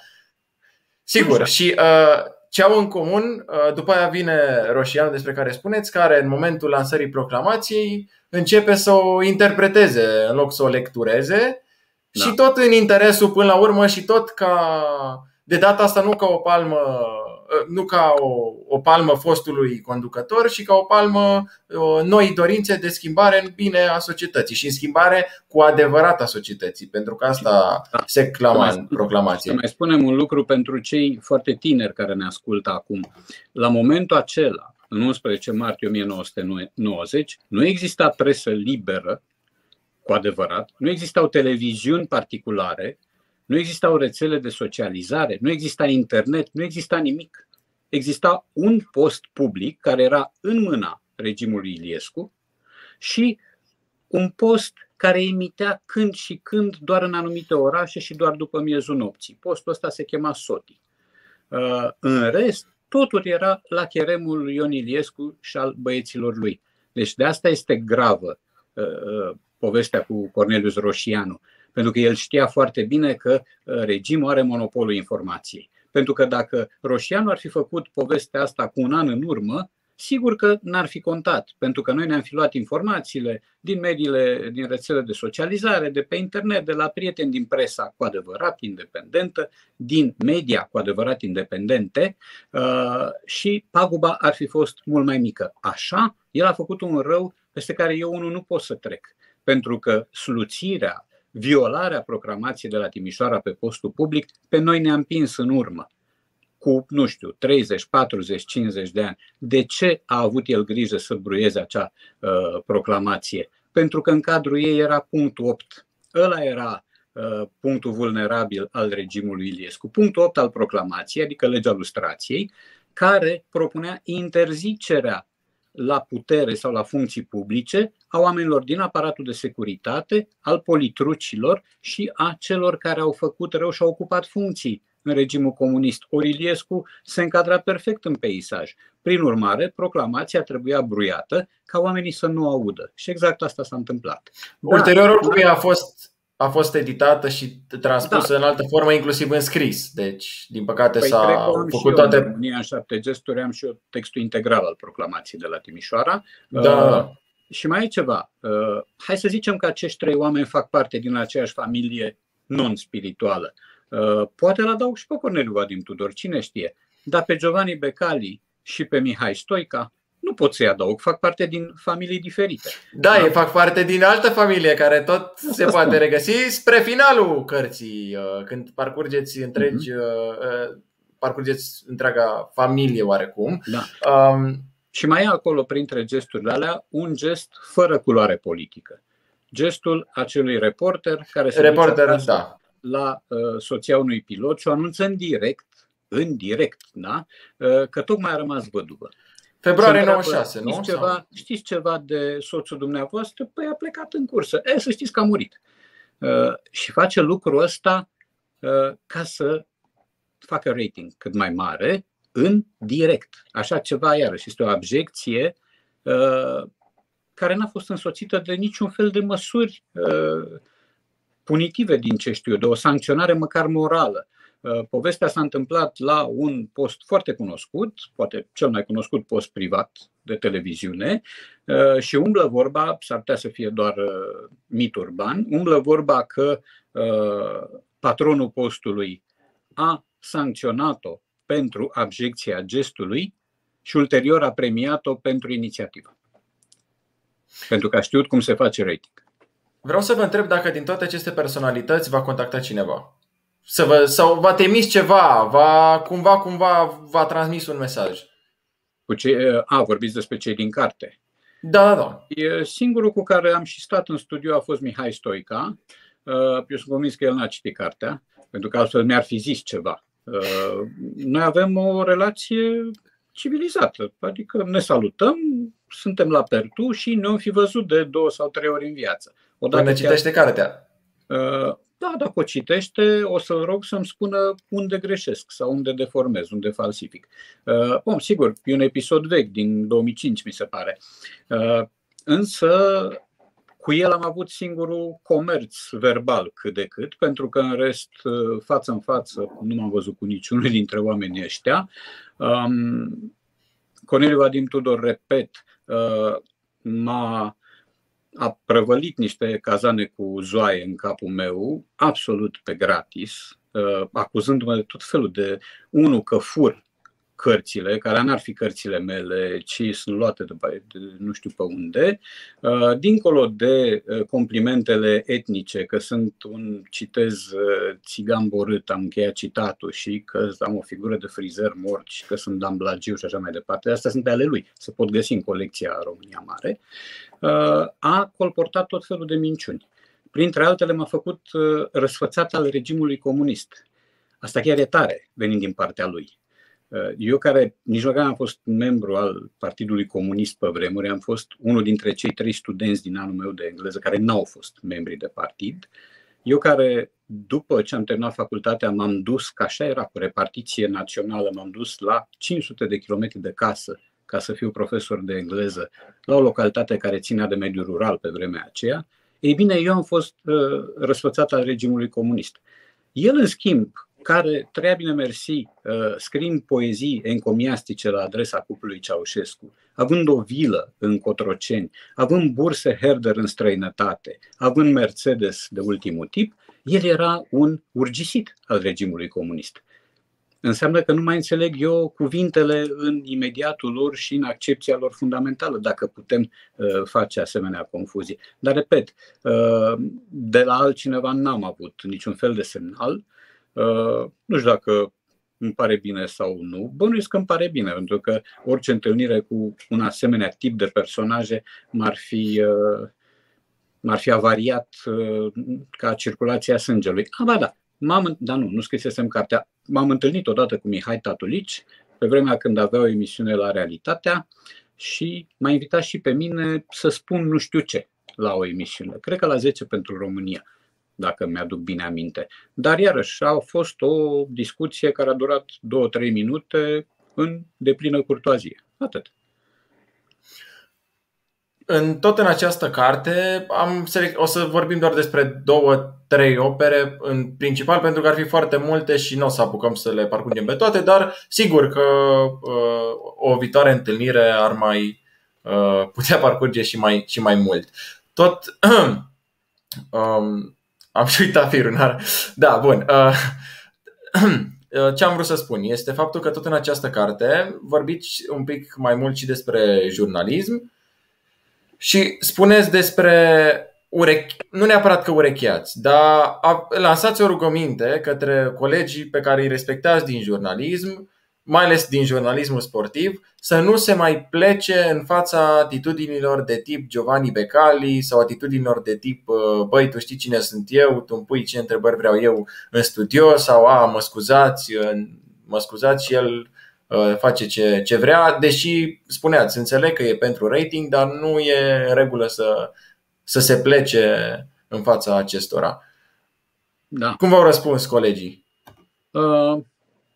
Sigur, și uh, ce au în comun, uh, după aia vine Roșianu despre care spuneți, care în momentul lansării proclamației începe să o interpreteze în loc să o lectureze da. și tot în interesul până la urmă și tot ca de data asta nu ca o palmă nu ca o, o palmă fostului conducător, și ca o palmă noi dorințe de schimbare în bine a societății și în schimbare cu adevărat a societății, pentru că asta da. se clama în proclamație. Să mai spunem un lucru pentru cei foarte tineri care ne ascultă acum. La momentul acela, în 11 martie 1990, nu exista presă liberă, cu adevărat, nu existau televiziuni particulare, nu existau rețele de socializare, nu exista internet, nu exista nimic. Exista un post public care era în mâna regimului Iliescu și un post care emitea când și când doar în anumite orașe și doar după miezul nopții. Postul ăsta se chema SOTI. Uh, în rest, totul era la cheremul lui Ion Iliescu și al băieților lui. Deci de asta este gravă uh, povestea cu Cornelius Roșianu, pentru că el știa foarte bine că regimul are monopolul informației. Pentru că dacă Roșianu ar fi făcut povestea asta cu un an în urmă, sigur că n-ar fi contat, pentru că noi ne-am fi luat informațiile din mediile, din rețele de socializare, de pe internet, de la prieteni din presa cu adevărat independentă, din media cu adevărat independente uh, și paguba ar fi fost mult mai mică. Așa, el a făcut un rău peste care eu unul nu pot să trec, pentru că sluțirea, violarea proclamației de la Timișoara pe postul public, pe noi ne-a împins în urmă cu, nu știu, 30, 40, 50 de ani. De ce a avut el grijă să bruieze acea uh, proclamație? Pentru că în cadrul ei era punctul 8. Ăla era uh, punctul vulnerabil al regimului Iliescu. Punctul 8 al proclamației, adică legea lustrației, care propunea interzicerea la putere sau la funcții publice a oamenilor din aparatul de securitate, al politrucilor și a celor care au făcut rău și au ocupat funcții în regimul comunist. Oriliescu se încadra perfect în peisaj. Prin urmare, proclamația trebuia bruiată ca oamenii să nu audă. Și exact asta s-a întâmplat. Ulterior, oricum, a fost a fost editată și transpusă da. în altă formă, inclusiv în scris. Deci, din păcate, păi, s-a făcut toate. În România în șapte gesturi am și eu textul integral al proclamației de la Timișoara. Da. Uh, și mai e ceva. Uh, hai să zicem că acești trei oameni fac parte din aceeași familie non-spirituală. Uh, poate îl adaug și pe Corneliu Vadim Tudor, cine știe. Dar pe Giovanni Becali și pe Mihai Stoica nu pot să-i adaug, fac parte din familii diferite. Da, da? fac parte din altă familie care tot Asta se poate spun. regăsi spre finalul cărții, uh, când parcurgeți întregi, mm-hmm. parcurgeți întreaga familie oarecum. Da. Um, și mai e acolo, printre gesturile alea, un gest fără culoare politică. Gestul acelui reporter care se reporter, da la uh, soția unui pilot și o anunță în direct, în direct, da? Uh, că tocmai a rămas văduvă. Februarie 96, nu? Știți ceva, știți ceva de soțul dumneavoastră? Păi a plecat în cursă. E, să știți că a murit. Uh, și face lucrul ăsta uh, ca să facă rating cât mai mare în direct. Așa ceva, iarăși, este o abjecție uh, care n-a fost însoțită de niciun fel de măsuri uh, punitive din ce știu eu, de o sancționare măcar morală. Uh, povestea s-a întâmplat la un post foarte cunoscut, poate cel mai cunoscut post privat de televiziune uh, și umblă vorba, s-ar putea să fie doar uh, mit urban, umblă vorba că patronul postului a sancționat-o pentru abjecția gestului și ulterior a premiat-o pentru inițiativă. Pentru că a știut cum se face rating. Vreau să vă întreb dacă din toate aceste personalități va contacta cineva. Să vă, sau va trimis ceva, va, cumva, cumva va transmis un mesaj. Cu ce, a, vorbiți despre cei din carte. Da, da, da. Singurul cu care am și stat în studio a fost Mihai Stoica. Eu sunt convins că el n-a citit cartea, pentru că altfel mi-ar fi zis ceva. Noi avem o relație civilizată, adică ne salutăm, suntem la pertu și ne-am fi văzut de două sau trei ori în viață. Odată Până citește chiar, cartea. Uh, da, dacă o citește, o să-l rog să-mi spună unde greșesc sau unde deformez, unde falsific. Uh, bun, sigur, e un episod vechi, din 2005, mi se pare. Uh, însă, cu el am avut singurul comerț verbal cât de cât, pentru că în rest, față în față, nu m-am văzut cu niciunul dintre oamenii ăștia. Um, Corneliu Vadim Tudor, repet, m-a a prăvălit niște cazane cu zoaie în capul meu, absolut pe gratis, uh, acuzându-mă de tot felul de, unul, că fur cărțile, care n-ar fi cărțile mele, ci sunt luate de, de nu știu pe unde, uh, dincolo de uh, complimentele etnice, că sunt un, citez, uh, țigan borât, am încheiat citatul și că am o figură de frizer mort și că sunt damblagiu și așa mai departe, astea sunt ale lui, se pot găsi în colecția România Mare, a colportat tot felul de minciuni. Printre altele m-a făcut răsfățat al regimului comunist. Asta chiar e tare, venind din partea lui Eu care nici măcar am fost membru al Partidului Comunist pe vremuri, am fost unul dintre cei trei studenți din anul meu de engleză care n-au fost membri de partid. Eu care, după ce am terminat facultatea, m-am dus, ca așa era cu repartiție națională, m-am dus la 500 de kilometri de casă ca să fiu profesor de engleză la o localitate care ținea de mediul rural pe vremea aceea, ei bine, eu am fost uh, răsfățat al regimului comunist. El, în schimb, care, treia bine mersi, uh, scriind poezii encomiastice la adresa cuplului Ceaușescu, având o vilă în Cotroceni, având burse Herder în străinătate, având Mercedes de ultimul tip, el era un urgisit al regimului comunist înseamnă că nu mai înțeleg eu cuvintele în imediatul lor și în accepția lor fundamentală, dacă putem uh, face asemenea confuzii. Dar, repet, uh, de la altcineva n-am avut niciun fel de semnal. Uh, nu știu dacă îmi pare bine sau nu. Bănuiesc că îmi pare bine, pentru că orice întâlnire cu un asemenea tip de personaje m-ar fi, m-ar fi avariat ca circulația sângelui. Ah, ba da, m-am, dar nu, nu scrisesem cartea. M-am întâlnit odată cu Mihai Tatulici, pe vremea când avea o emisiune la Realitatea și m-a invitat și pe mine să spun nu știu ce la o emisiune. Cred că la 10 pentru România, dacă mi-aduc bine aminte. Dar iarăși a fost o discuție care a durat 2-3 minute în deplină curtoazie. Atât. În tot în această carte am o să vorbim doar despre două, trei opere în principal pentru că ar fi foarte multe și nu o să apucăm să le parcurgem pe toate, dar sigur că uh, o viitoare întâlnire ar mai uh, putea parcurge și mai, și mai mult. Tot um, am și uitat firul. Da, bun. Uh, ce am vrut să spun este faptul că tot în această carte vorbiți un pic mai mult și despre jurnalism și spuneți despre urechi, nu neapărat că urecheați, dar lansați o rugăminte către colegii pe care îi respectați din jurnalism, mai ales din jurnalismul sportiv, să nu se mai plece în fața atitudinilor de tip Giovanni Becali sau atitudinilor de tip băi, tu știi cine sunt eu, tu îmi pui ce întrebări vreau eu în studio sau a, mă scuzați, mă scuzați și el Uh, face ce, ce vrea, deși spuneați, înțeleg că e pentru rating, dar nu e în regulă să, să se plece în fața acestora. Da. Cum v-au răspuns colegii? Uh,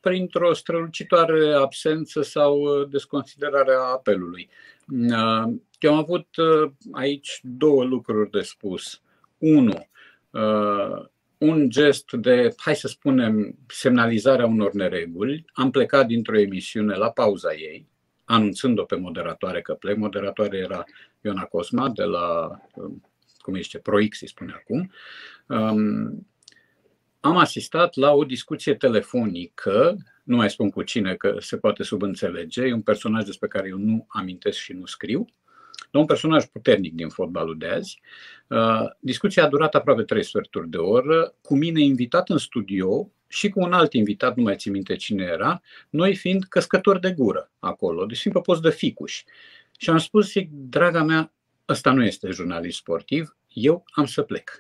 printr-o strălucitoare absență sau uh, desconsiderare a apelului. Uh, eu am avut uh, aici două lucruri de spus. Unu, uh, un gest de, hai să spunem, semnalizarea unor nereguli. Am plecat dintr-o emisiune la pauza ei, anunțând-o pe moderatoare că plec. Moderatoare era Iona Cosma de la, cum zice, ProX, îi spune acum. Um, am asistat la o discuție telefonică, nu mai spun cu cine, că se poate subînțelege, e un personaj despre care eu nu amintesc și nu scriu, un personaj puternic din fotbalul de azi. Uh, discuția a durat aproape trei sferturi de oră, cu mine invitat în studio și cu un alt invitat, nu mai țin minte cine era, noi fiind căscători de gură acolo, deci fiind pe post de ficuși. Și am spus, zic, draga mea, ăsta nu este jurnalist sportiv, eu am să plec.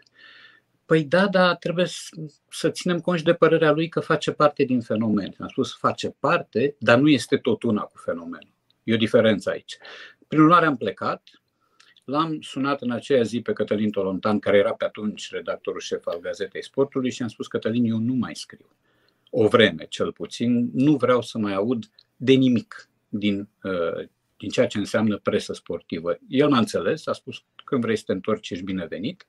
Păi da, da, trebuie să ținem cont și de părerea lui că face parte din fenomen. Am spus, face parte, dar nu este tot una cu fenomenul. E o diferență aici. Prin urmare am plecat, L-am sunat în aceea zi pe Cătălin Tolontan, care era pe atunci redactorul șef al Gazetei Sportului și am spus, Cătălin, eu nu mai scriu. O vreme, cel puțin, nu vreau să mai aud de nimic din, uh, din ceea ce înseamnă presă sportivă. El m-a înțeles, a spus, când vrei să te întorci, ești binevenit.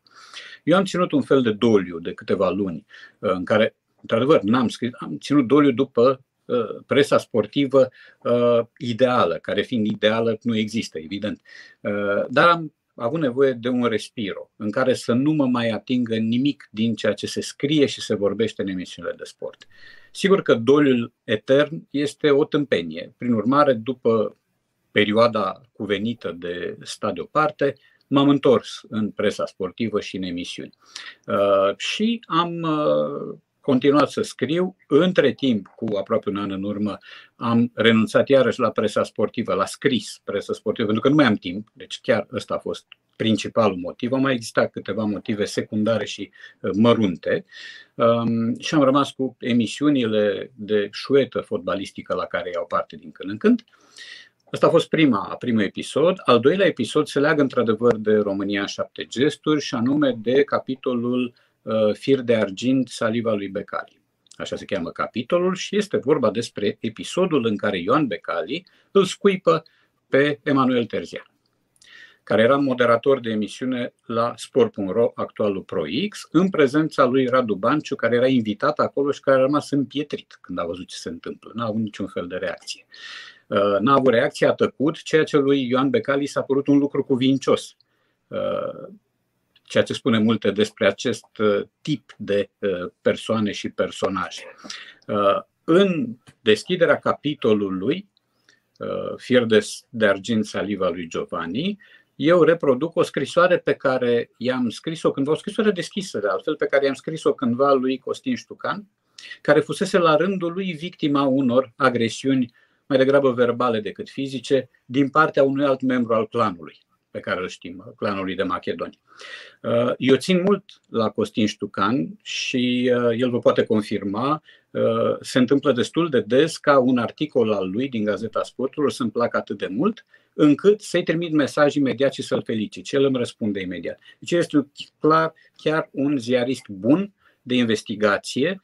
Eu am ținut un fel de doliu de câteva luni, uh, în care, într-adevăr, n-am scris, am ținut doliu după Uh, presa sportivă uh, ideală, care fiind ideală nu există, evident. Uh, dar am avut nevoie de un respiro în care să nu mă mai atingă nimic din ceea ce se scrie și se vorbește în emisiunile de sport. Sigur că doliul etern este o tâmpenie. Prin urmare, după perioada cuvenită de stat deoparte, m-am întors în presa sportivă și în emisiuni. Uh, și am uh, continuat să scriu. Între timp, cu aproape un an în urmă, am renunțat iarăși la presa sportivă, la scris presa sportivă, pentru că nu mai am timp, deci chiar ăsta a fost principalul motiv. Au mai existat câteva motive secundare și mărunte. Um, și am rămas cu emisiunile de șuetă fotbalistică la care iau parte din când în când. Asta a fost prima, primul episod. Al doilea episod se leagă într-adevăr de România în șapte gesturi și anume de capitolul uh, Fir de argint, saliva lui Becali. Așa se cheamă capitolul și este vorba despre episodul în care Ioan Becali îl scuipă pe Emanuel Terzian care era moderator de emisiune la sport.ro, actualul ProX, în prezența lui Radu Banciu, care era invitat acolo și care a rămas împietrit când a văzut ce se întâmplă. N-a avut niciun fel de reacție. Uh, n-a avut reacție, a tăcut, ceea ce lui Ioan Becali s-a părut un lucru cuvincios. Uh, ceea ce spune multe despre acest uh, tip de persoane și personaje. În deschiderea capitolului, Fier de, de argint saliva lui Giovanni, eu reproduc o scrisoare pe care i-am scris-o cândva, o scrisoare deschisă de altfel, pe care i-am scris-o cândva lui Costin Ștucan, care fusese la rândul lui victima unor agresiuni mai degrabă verbale decât fizice, din partea unui alt membru al clanului, pe care îl știm, clanului de Macedoni. Uh, eu țin mult la Costin Ștucan și uh, el vă poate confirma, uh, se întâmplă destul de des ca un articol al lui din Gazeta Sportului să-mi placă atât de mult, încât să-i trimit mesaj imediat și să-l felicit. Și el îmi răspunde imediat. Deci este clar chiar un ziarist bun de investigație,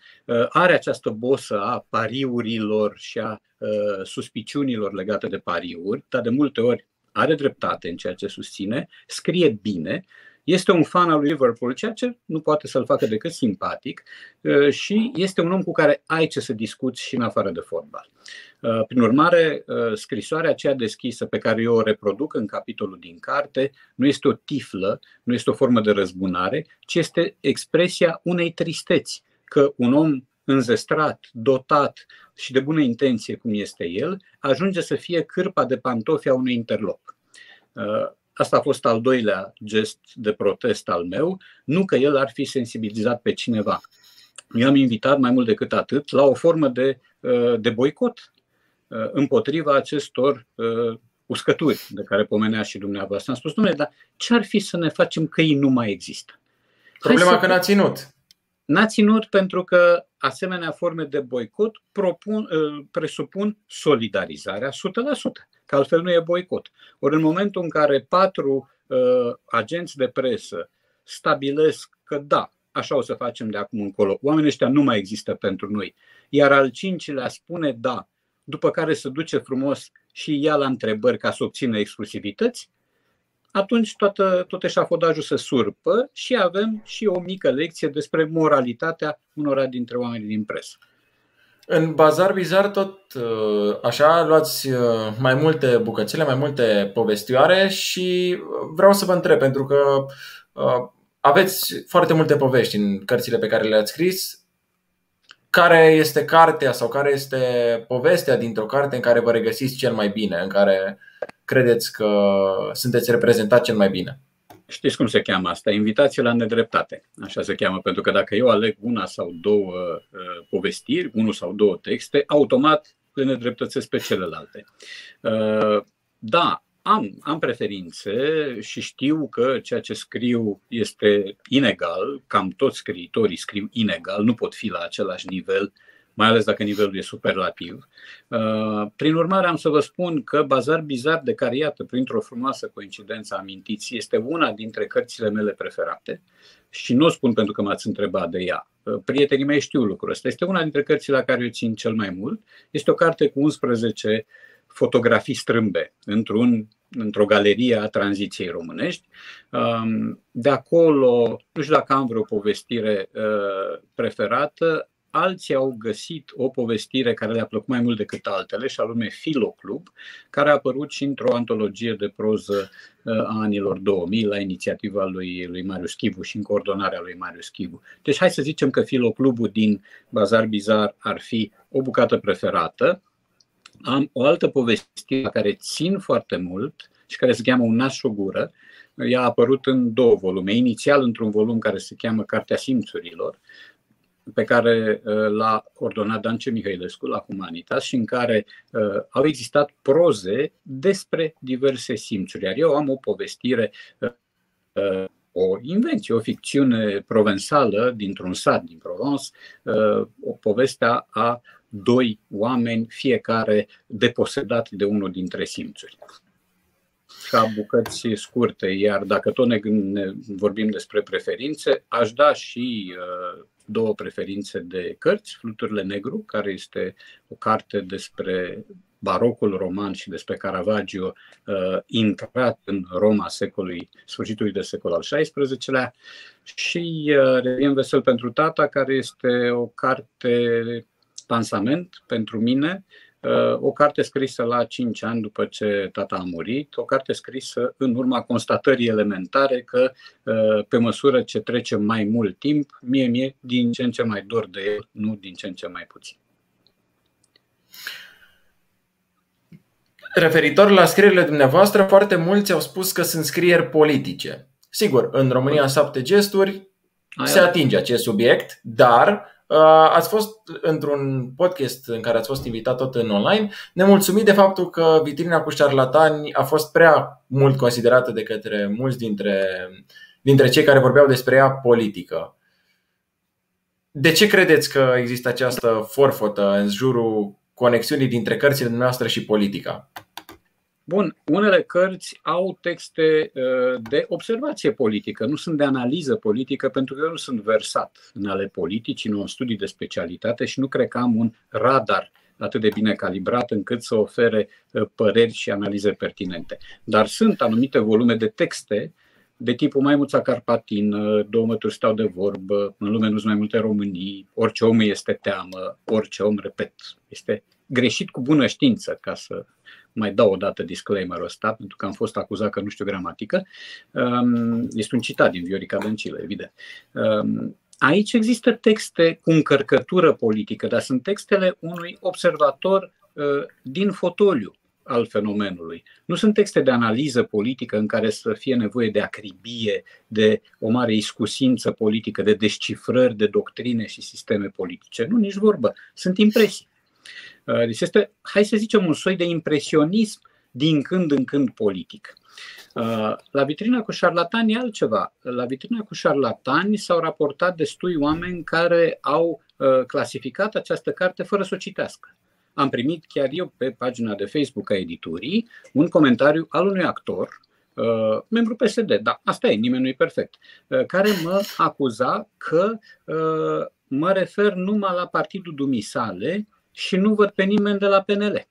are această bosă a pariurilor și a suspiciunilor legate de pariuri, dar de multe ori are dreptate în ceea ce susține, scrie bine, este un fan al lui Liverpool, ceea ce nu poate să-l facă decât simpatic uh, și este un om cu care ai ce să discuți și în afară de fotbal. Uh, prin urmare, uh, scrisoarea aceea deschisă pe care eu o reproduc în capitolul din carte nu este o tiflă, nu este o formă de răzbunare, ci este expresia unei tristeți că un om înzestrat, dotat și de bună intenție cum este el, ajunge să fie cârpa de pantofi a unui interlop. Asta a fost al doilea gest de protest al meu, nu că el ar fi sensibilizat pe cineva. Eu am invitat mai mult decât atât la o formă de, uh, de boicot uh, împotriva acestor uh, uscături de care pomenea și dumneavoastră. Am spus, domnule, dar ce ar fi să ne facem că ei nu mai există? Problema să... că n-a ținut. N-a ținut pentru că asemenea forme de boicot propun, presupun solidarizarea 100% că altfel nu e boicot. Ori în momentul în care patru uh, agenți de presă stabilesc că da, așa o să facem de acum încolo, oamenii ăștia nu mai există pentru noi, iar al cincilea spune da, după care se duce frumos și ia la întrebări ca să obțină exclusivități, atunci toată, tot eșafodajul se surpă și avem și o mică lecție despre moralitatea unora dintre oamenii din presă. În Bazar Bizar tot uh, așa luați uh, mai multe bucățele, mai multe povestioare și vreau să vă întreb, pentru că uh, aveți foarte multe povești în cărțile pe care le-ați scris. Care este cartea sau care este povestea dintr-o carte în care vă regăsiți cel mai bine, în care credeți că sunteți reprezentat cel mai bine? Știți cum se cheamă asta? Invitație la nedreptate. Așa se cheamă, pentru că dacă eu aleg una sau două uh, povestiri, unul sau două texte, automat le nedreptățesc pe celelalte. Uh, da, am, am preferințe și știu că ceea ce scriu este inegal, cam toți scriitorii scriu inegal, nu pot fi la același nivel mai ales dacă nivelul e superlativ. Uh, prin urmare, am să vă spun că Bazar Bizar de care, iată, printr-o frumoasă coincidență amintiți, este una dintre cărțile mele preferate și nu o spun pentru că m-ați întrebat de ea. Uh, prietenii mei știu lucrul ăsta. Este una dintre cărțile la care eu țin cel mai mult. Este o carte cu 11 fotografii strâmbe într-un, într-o galerie a tranziției românești. Um, de acolo, nu știu dacă am vreo povestire uh, preferată, alții au găsit o povestire care le-a plăcut mai mult decât altele, și anume Filoclub, care a apărut și într-o antologie de proză uh, a anilor 2000 la inițiativa lui, lui Marius Chivu și în coordonarea lui Marius Chivu. Deci hai să zicem că Filoclubul din Bazar Bizar ar fi o bucată preferată. Am o altă povestire la care țin foarte mult și care se cheamă Un nas și o gură. Ea a apărut în două volume. Inițial într-un volum care se cheamă Cartea Simțurilor, pe care uh, l-a ordonat Dance Mihailescu la Humanitas și în care uh, au existat proze despre diverse simțuri. Iar eu am o povestire uh, o invenție, o ficțiune provensală dintr-un sat din Provence, o poveste a doi oameni, fiecare deposedat de unul dintre simțuri. Ca bucăți scurte, iar dacă tot ne, ne vorbim despre preferințe, aș da și uh, două preferințe de cărți, Fluturile Negru, care este o carte despre barocul roman și despre Caravaggio uh, intrat în Roma secolului, sfârșitului de secol al XVI-lea și uh, Revien Vesel pentru tata, care este o carte lansament pentru mine, uh, o carte scrisă la 5 ani după ce tata a murit, o carte scrisă în urma constatării elementare că uh, pe măsură ce trece mai mult timp, mie mie din ce în ce mai dor de el, nu din ce în ce mai puțin. Referitor la scrierile dumneavoastră, foarte mulți au spus că sunt scrieri politice. Sigur, în România în șapte gesturi se atinge acest subiect, dar uh, ați fost într-un podcast în care ați fost invitat tot în online, nemulțumit de faptul că vitrina cu șarlatani a fost prea mult considerată de către mulți dintre, dintre cei care vorbeau despre ea politică. De ce credeți că există această forfotă în jurul conexiunii dintre cărțile noastre și politica? Bun, unele cărți au texte uh, de observație politică, nu sunt de analiză politică, pentru că eu nu sunt versat în ale politicii, nu am studii de specialitate și nu cred că am un radar atât de bine calibrat încât să ofere uh, păreri și analize pertinente. Dar sunt anumite volume de texte de tipul Maimuța Carpatin, uh, două mături stau de vorbă, în lume nu sunt mai multe românii, orice om este teamă, orice om, repet, este greșit cu bună știință, ca să mai dau o dată disclaimer-ul ăsta, pentru că am fost acuzat că nu știu gramatică. Um, este un citat din Viorica Dăncilă, evident. Um, aici există texte cu încărcătură politică, dar sunt textele unui observator uh, din fotoliu al fenomenului. Nu sunt texte de analiză politică în care să fie nevoie de acribie, de o mare iscusință politică, de descifrări de doctrine și sisteme politice. Nu, nici vorbă. Sunt impresii. Uh, deci este, hai să zicem, un soi de impresionism din când în când politic. Uh, la vitrina cu șarlatani e altceva. La vitrina cu șarlatani s-au raportat destui oameni care au uh, clasificat această carte fără să o citească. Am primit chiar eu pe pagina de Facebook a editurii un comentariu al unui actor, membru PSD, da, asta e, nimeni nu e perfect, care mă acuza că mă refer numai la partidul dumisale și nu văd pe nimeni de la PNL.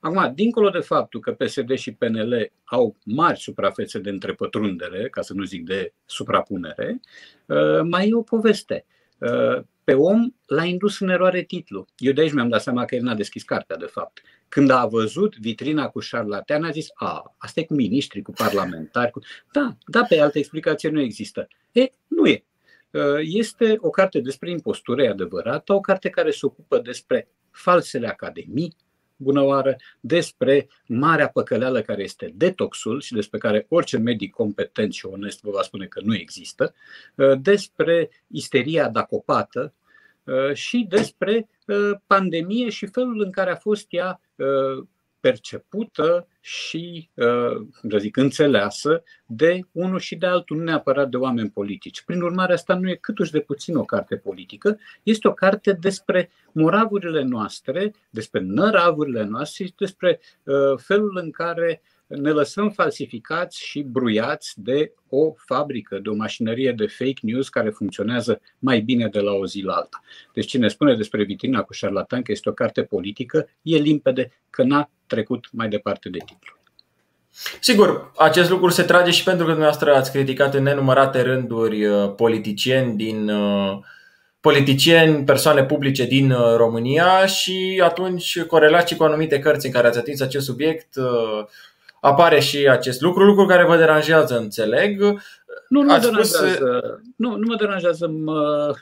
Acum, dincolo de faptul că PSD și PNL au mari suprafețe de întrepătrundere, ca să nu zic de suprapunere, uh, mai e o poveste. Uh, pe om l-a indus în eroare titlu. Eu de aici mi-am dat seama că el n-a deschis cartea, de fapt. Când a văzut vitrina cu șarlatean, a zis, a, asta e cu miniștri, cu parlamentari. Cu... Da, da, pe altă explicație nu există. E, nu e. Uh, este o carte despre impostură, e adevărat, o carte care se ocupă despre falsele academii, bună oară, despre marea păcăleală care este detoxul și despre care orice medic competent și onest vă va spune că nu există, uh, despre isteria dacopată uh, și despre pandemie și felul în care a fost ea percepută și, uh, să zic, înțeleasă de unul și de altul, nu neapărat de oameni politici. Prin urmare, asta nu e câtuși de puțin o carte politică, este o carte despre moravurile noastre, despre năravurile noastre și despre uh, felul în care uh, ne lăsăm falsificați și bruiați de o fabrică, de o mașinărie de fake news care funcționează mai bine de la o zi la alta. Deci cine spune despre vitrina cu șarlatan că este o carte politică, e limpede că n-a trecut mai departe de titlu. Sigur, acest lucru se trage și pentru că dumneavoastră ați criticat în nenumărate rânduri uh, politicieni din uh, politicieni, persoane publice din uh, România și atunci corelați și cu anumite cărți în care ați atins acest subiect, apare și acest lucru, lucru care vă deranjează, înțeleg. Nu, nu mă deranjează. Spus... Nu, nu mă deranjează, mă,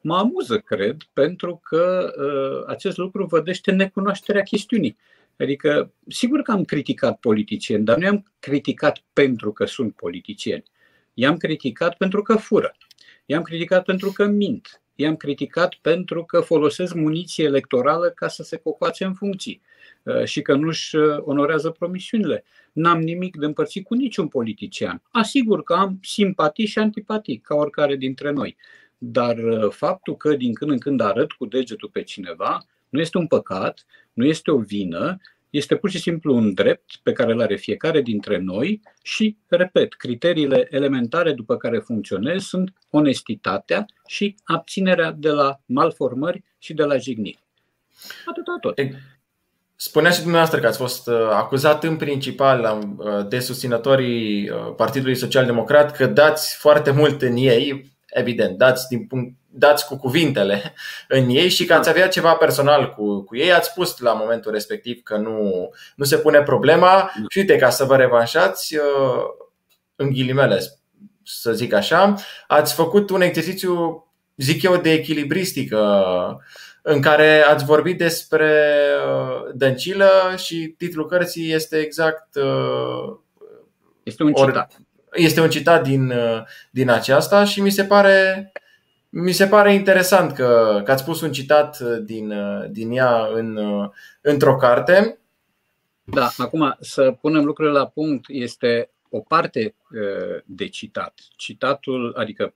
mă amuză, cred, pentru că uh, acest lucru vădește necunoașterea chestiunii. Adică, sigur că am criticat politicieni, dar nu i-am criticat pentru că sunt politicieni. I-am criticat pentru că fură. I-am criticat pentru că mint. I-am criticat pentru că folosesc muniție electorală ca să se cocoațe în funcții. Și că nu-și onorează promisiunile. N-am nimic de împărțit cu niciun politician. Asigur că am simpatii și antipatii, ca oricare dintre noi. Dar faptul că din când în când arăt cu degetul pe cineva nu este un păcat, nu este o vină, este pur și simplu un drept pe care îl are fiecare dintre noi și, repet, criteriile elementare după care funcționez sunt onestitatea și abținerea de la malformări și de la jigniri. Atât tot. Spunea și dumneavoastră că ați fost uh, acuzat în principal uh, de susținătorii uh, Partidului Social Democrat că dați foarte mult în ei, evident, dați din punct dați cu cuvintele în ei și că ați avea ceva personal cu, cu ei. Ați spus la momentul respectiv că nu, nu se pune problema și uite, ca să vă revanșați, uh, în ghilimele, să zic așa, ați făcut un exercițiu, zic eu, de echilibristică în care ați vorbit despre uh, Dăncilă și titlul cărții este exact uh, este un citat. Este un citat din, din aceasta și mi se pare mi se pare interesant că, că ați pus un citat uh, din, uh, din ea în, uh, într-o carte. Da, acum să punem lucrurile la punct, este o parte de citat. Citatul, adică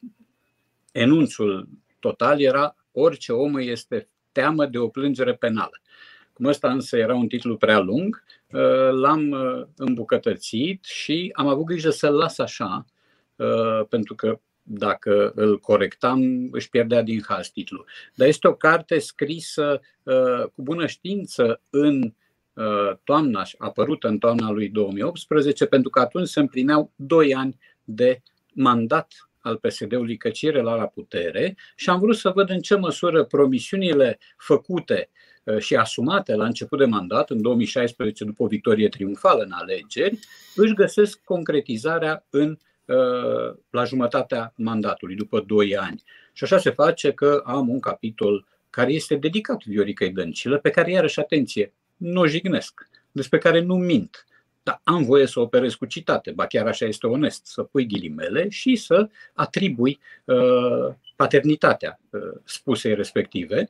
enunțul total era orice om este teamă de o plângere penală. Cum ăsta însă era un titlu prea lung, l-am îmbucătățit și am avut grijă să-l las așa, pentru că dacă îl corectam, își pierdea din haz titlul. Dar este o carte scrisă uh, cu bună știință în uh, toamna, apărută în toamna lui 2018, pentru că atunci se împlineau doi ani de mandat al PSD-ului căcire la la putere și am vrut să văd în ce măsură promisiunile făcute uh, și asumate la început de mandat, în 2016, după o victorie triumfală în alegeri, își găsesc concretizarea în Uh, la jumătatea mandatului, după 2 ani. Și așa se face că am un capitol care este dedicat Vioricăi Dăncilă, pe care, iarăși, atenție, nu o jignesc, despre care nu mint. Dar am voie să operez cu citate, ba chiar așa este onest, să pui ghilimele și să atribui uh, paternitatea uh, spusei respective.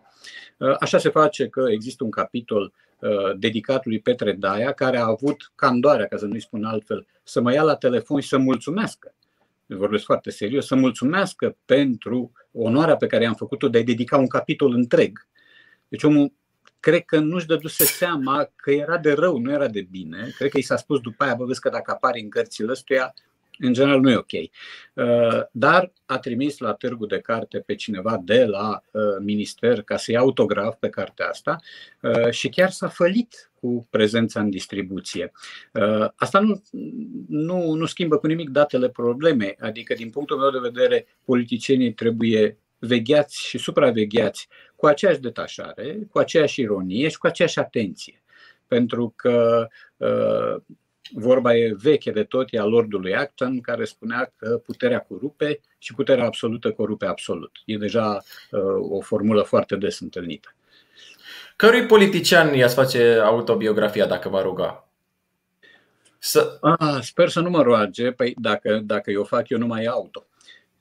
Uh, așa se face că există un capitol Uh, dedicat lui Petre Daia, care a avut candoarea, ca să nu-i spun altfel, să mă ia la telefon și să mulțumească, vorbesc foarte serios, să mulțumească pentru onoarea pe care i-am făcut-o de a dedica un capitol întreg. Deci omul cred că nu-și dăduse seama că era de rău, nu era de bine. Cred că i s-a spus după aia, bă, vezi că dacă apare în cărțile ăstuia, în general nu e ok. Uh, dar a trimis la târgu de carte pe cineva de la uh, minister ca să ia autograf pe cartea asta uh, și chiar s-a fălit cu prezența în distribuție. Asta nu, nu, nu schimbă cu nimic datele problemei, adică din punctul meu de vedere politicienii trebuie vegheați și supravegheați cu aceeași detașare, cu aceeași ironie și cu aceeași atenție. Pentru că Vorba e veche de tot, e a Lordului Acton, care spunea că puterea corupe și puterea absolută corupe absolut. E deja uh, o formulă foarte des întâlnită. Cărui politician i-ați face autobiografia, dacă vă ruga? Să... Ah, sper să nu mă roage, păi dacă, dacă eu fac, eu nu mai auto.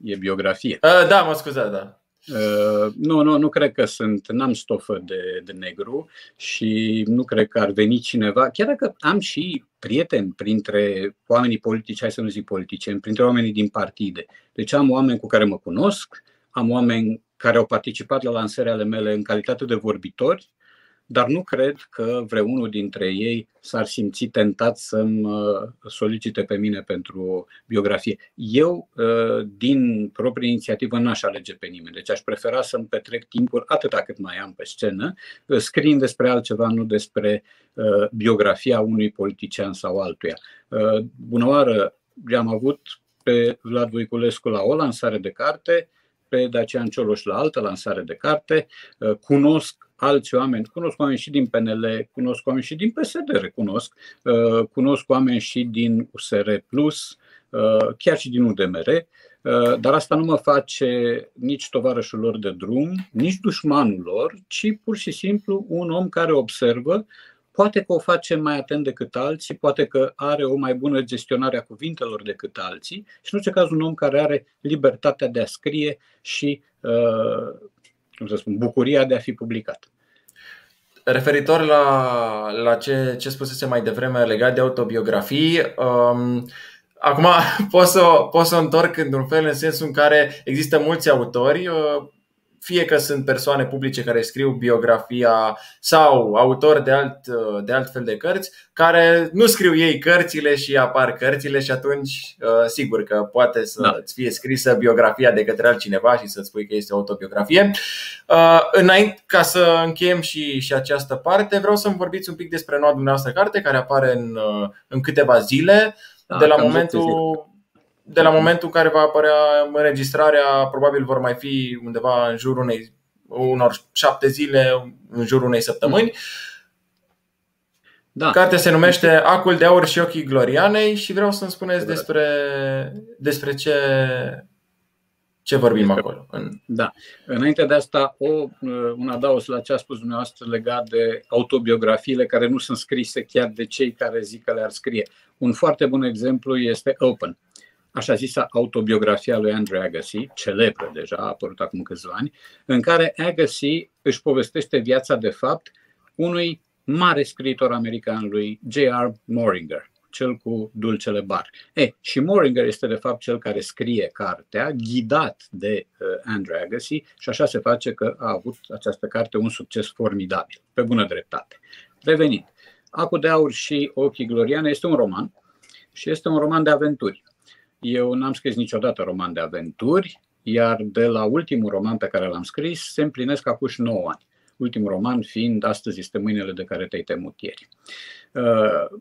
E biografie. Uh, da, mă scuzați, da. Uh, nu, nu, nu cred că sunt, n-am stofă de, de negru și nu cred că ar veni cineva, chiar dacă am și prieteni printre oamenii politici, hai să nu zic politicieni, printre oamenii din partide. Deci am oameni cu care mă cunosc, am oameni care au participat la lansările ale mele în calitate de vorbitori, dar nu cred că vreunul dintre ei s-ar simți tentat să-mi solicite pe mine pentru o biografie. Eu, ă, din proprie inițiativă, n-aș alege pe nimeni. Deci aș prefera să-mi petrec timpul atâta cât mai am pe scenă, ă, scriind despre altceva, nu despre ă, biografia unui politician sau altuia. Bună oară, am avut pe Vlad Voiculescu la o lansare de carte, pe Dacian Cioloș la altă lansare de carte, cunosc alți oameni, cunosc oameni și din PNL, cunosc oameni și din PSD, recunosc, uh, cunosc oameni și din USR Plus, uh, chiar și din UDMR, uh, dar asta nu mă face nici tovarășul lor de drum, nici dușmanul lor, ci pur și simplu un om care observă, poate că o face mai atent decât alții, poate că are o mai bună gestionare a cuvintelor decât alții și în orice caz un om care are libertatea de a scrie și cum să spun, bucuria de a fi publicat. referitor la, la ce, ce spusese mai devreme legat de autobiografii, um, acum pot să, pot să întorc într-un fel în sensul în care există mulți autori, uh, fie că sunt persoane publice care scriu biografia sau autori de alt, de alt fel de cărți, care nu scriu ei cărțile și apar cărțile și atunci uh, sigur că poate să da. fie scrisă biografia de către altcineva și să spui că este o autobiografie. Uh, înainte ca să încheiem și, și această parte, vreau să-mi vorbiți un pic despre noua dumneavoastră carte care apare în, uh, în câteva zile. Da, de la momentul de la momentul în care va apărea înregistrarea, probabil vor mai fi undeva în jurul unei, unor șapte zile, în jurul unei săptămâni. Da. Cartea se numește Acul de aur și ochii glorianei și vreau să-mi spuneți despre, despre ce, ce vorbim acolo. Da. Înainte de asta, o, un adaos la ce a spus dumneavoastră legat de autobiografiile care nu sunt scrise chiar de cei care zic că le-ar scrie. Un foarte bun exemplu este Open așa zisa autobiografia lui Andrew Agassi, celebră deja, a apărut acum câțiva ani, în care Agassi își povestește viața de fapt unui mare scriitor american lui J.R. Moringer, cel cu dulcele bar. E, și Moringer este de fapt cel care scrie cartea, ghidat de uh, Andrew Agassi și așa se face că a avut această carte un succes formidabil, pe bună dreptate. Revenind, Acu de aur și Ochii Gloriane este un roman și este un roman de aventuri. Eu n-am scris niciodată roman de aventuri, iar de la ultimul roman pe care l-am scris se împlinesc acum 9 ani. Ultimul roman fiind Astăzi este mâinile de care te-ai temut ieri. Uh,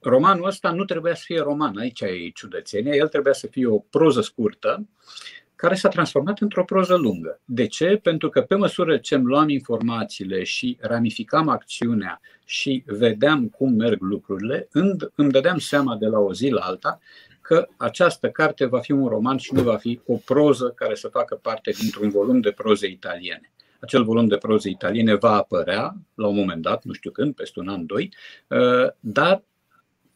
romanul ăsta nu trebuia să fie roman, aici e ciudățenia, el trebuia să fie o proză scurtă care s-a transformat într-o proză lungă. De ce? Pentru că pe măsură ce îmi luam informațiile și ramificam acțiunea și vedeam cum merg lucrurile, îmi dădeam seama de la o zi la alta că această carte va fi un roman și nu va fi o proză care să facă parte dintr-un volum de proze italiene. Acel volum de proze italiene va apărea la un moment dat, nu știu când, peste un an, doi, uh, dar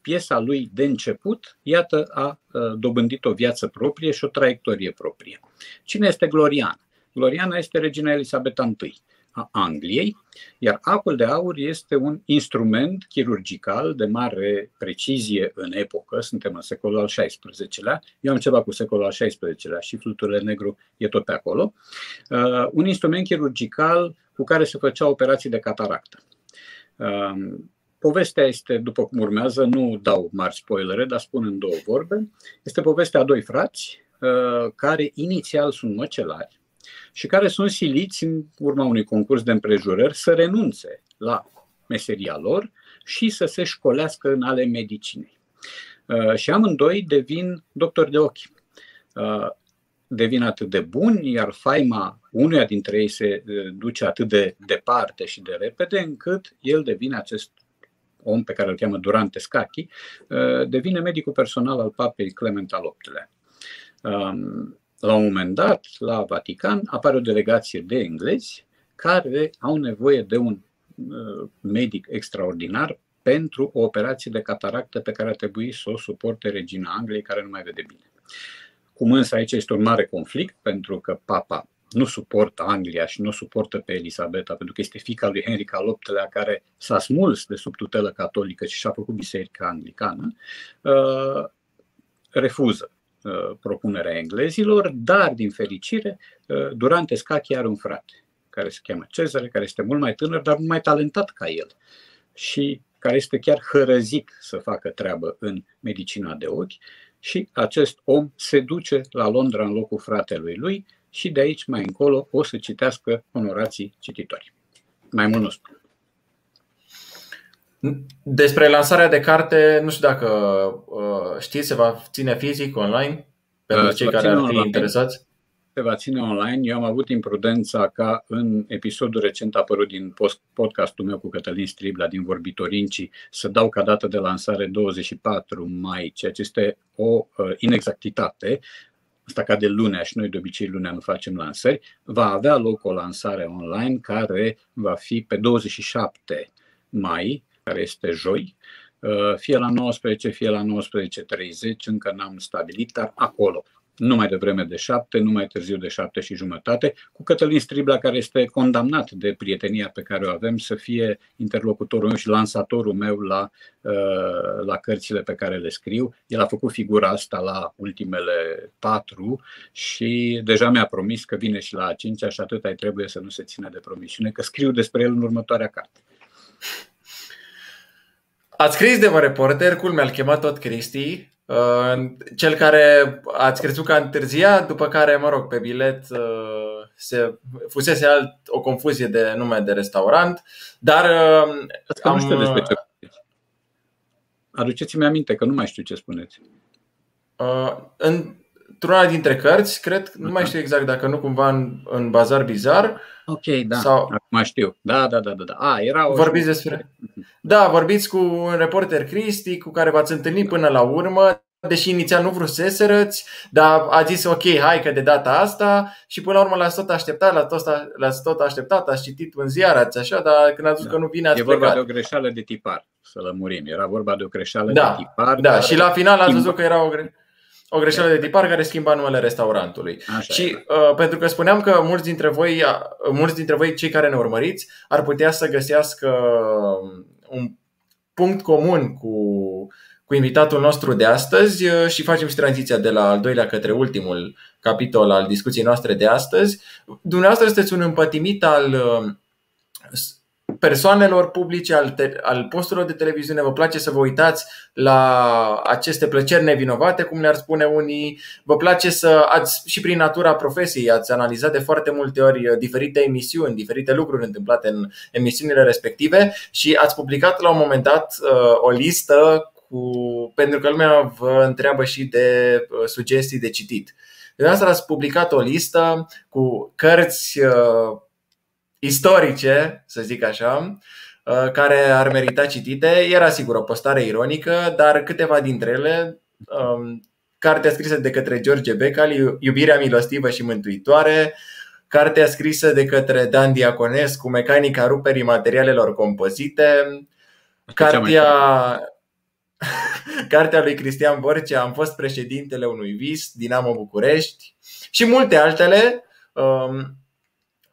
piesa lui de început, iată, a uh, dobândit o viață proprie și o traiectorie proprie. Cine este Gloriana? Gloriana este regina Elisabeta I a Angliei, iar acul de aur este un instrument chirurgical de mare precizie în epocă, suntem în secolul al XVI-lea, eu am ceva cu secolul al XVI-lea și fluturile negru e tot pe acolo, uh, un instrument chirurgical cu care se făcea operații de cataractă. Uh, povestea este, după cum urmează, nu dau mari spoilere, dar spun în două vorbe. Este povestea a doi frați uh, care inițial sunt măcelari, și care sunt siliți în urma unui concurs de împrejurări să renunțe la meseria lor și să se școlească în ale medicinei. Uh, și amândoi devin doctori de ochi. Uh, devin atât de buni, iar faima unuia dintre ei se uh, duce atât de departe și de repede, încât el devine acest om pe care îl cheamă Durante Scachi, devine medicul personal al papei Clement al VIII-lea. Um, la un moment dat, la Vatican, apare o delegație de englezi care au nevoie de un uh, medic extraordinar pentru o operație de cataractă pe care a trebuit să o suporte regina Angliei, care nu mai vede bine. Cum însă aici este un mare conflict, pentru că papa nu suportă Anglia și nu suportă pe Elisabeta, pentru că este fica lui Henric al VIII-lea care s-a smuls de sub tutelă catolică și și-a făcut biserica anglicană, uh, refuză Uh, propunerea englezilor, dar, din fericire, uh, Durante Scachi are un frate care se cheamă Cezare, care este mult mai tânăr, dar mult mai talentat ca el și care este chiar hărăzit să facă treabă în medicina de ochi și acest om se duce la Londra în locul fratelui lui și de aici mai încolo o să citească onorații cititori. Mai mult nu spun. Despre lansarea de carte, nu știu dacă uh, știți, se va ține fizic, online, pentru uh, cei care ar fi online. interesați? Se va ține online. Eu am avut imprudența ca în episodul recent apărut din podcastul meu cu Cătălin Stribla din Vorbitorinci să dau ca dată de lansare 24 mai, ceea ce este o uh, inexactitate asta ca de lunea și noi de obicei lunea nu facem lansări, va avea loc o lansare online care va fi pe 27 mai care este joi, uh, fie la 19, fie la 19.30, încă n-am stabilit, dar acolo. nu mai devreme de șapte, nu mai târziu de șapte și jumătate, cu Cătălin Stribla, care este condamnat de prietenia pe care o avem să fie interlocutorul meu și lansatorul meu la, uh, la cărțile pe care le scriu. El a făcut figura asta la ultimele patru și deja mi-a promis că vine și la a cincea și atât ai trebuie să nu se țină de promisiune, că scriu despre el în următoarea carte. Ați scris de un reporter, culmea, mi-a chemat tot Cristi, Uh, cel care ați crezut că a întârziat, după care, mă rog, pe bilet uh, se fusese alt, o confuzie de nume de restaurant, dar uh, am... nu știu despre ce Aduceți-mi aminte că nu mai știu ce spuneți. Într-una dintre cărți, cred, nu mai știu exact dacă nu cumva în, în Bazar Bizar. Ok, da, sau... acum știu. Da, da, da, da. da. A, era o... Vorbiți despre... Da, vorbiți cu un reporter Cristi cu care v-ați întâlnit până la urmă, deși inițial nu vruseserăți, dar a zis ok, hai că de data asta și până la urmă l-ați tot așteptat, l-ați tot, l-ați tot așteptat, ați citit în ziar, ați așa, dar când a zis da. că nu vine ați E vorba plecat. de o greșeală de tipar, să lămurim. Era vorba de o greșeală da, de tipar. Da, și la final ați văzut că era o greșeală o greșeală de tipar care schimba numele restaurantului. Așa și uh, pentru că spuneam că mulți dintre voi, uh, mulți dintre voi, cei care ne urmăriți, ar putea să găsească um, un punct comun cu, cu invitatul nostru de astăzi uh, și facem și tranziția de la al doilea către ultimul capitol al discuției noastre de astăzi. Dumneavoastră sunteți un împătimit al uh, persoanelor publice, al, te- al posturilor de televiziune, vă place să vă uitați la aceste plăceri nevinovate, cum ne-ar spune unii, vă place să ați și prin natura profesiei, ați analizat de foarte multe ori diferite emisiuni, diferite lucruri întâmplate în emisiunile respective și ați publicat la un moment dat uh, o listă cu, pentru că lumea vă întreabă și de uh, sugestii de citit. Dumneavoastră ați publicat o listă cu cărți uh, istorice, să zic așa, uh, care ar merita citite. Era sigur o postare ironică, dar câteva dintre ele, um, cartea scrisă de către George Becali, Iubirea milostivă și mântuitoare, cartea scrisă de către Dan Diaconescu, Mecanica ruperii materialelor compozite, cartea, cartea lui Cristian Borcea, Am fost președintele unui vis, Dinamo București și multe altele. Um,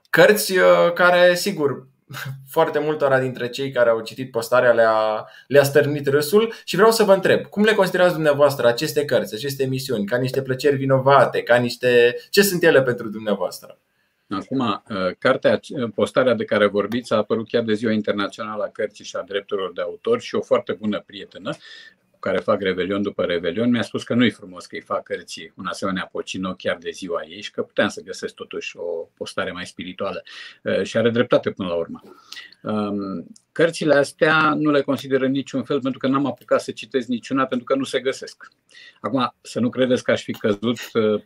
Cărți uh, care, sigur, foarte multora dintre cei care au citit postarea le-a, le-a stărnit râsul și vreau să vă întreb, cum le considerați dumneavoastră aceste cărți, aceste emisiuni, ca niște plăceri vinovate, ca niște... Ce sunt ele pentru dumneavoastră? Acum, uh, cartea, postarea de care vorbiți a apărut chiar de Ziua Internațională a Cărții și a Drepturilor de Autor și o foarte bună prietenă cu care fac Revelion după Revelion, mi-a spus că nu-i frumos că îi fac cărții un asemenea pocino chiar de ziua ei și că puteam să găsesc totuși o postare mai spirituală. Uh, și are dreptate până la urmă. Um, cărțile astea nu le consider în niciun fel pentru că n-am apucat să citesc niciuna pentru că nu se găsesc. Acum, să nu credeți că aș fi căzut, uh,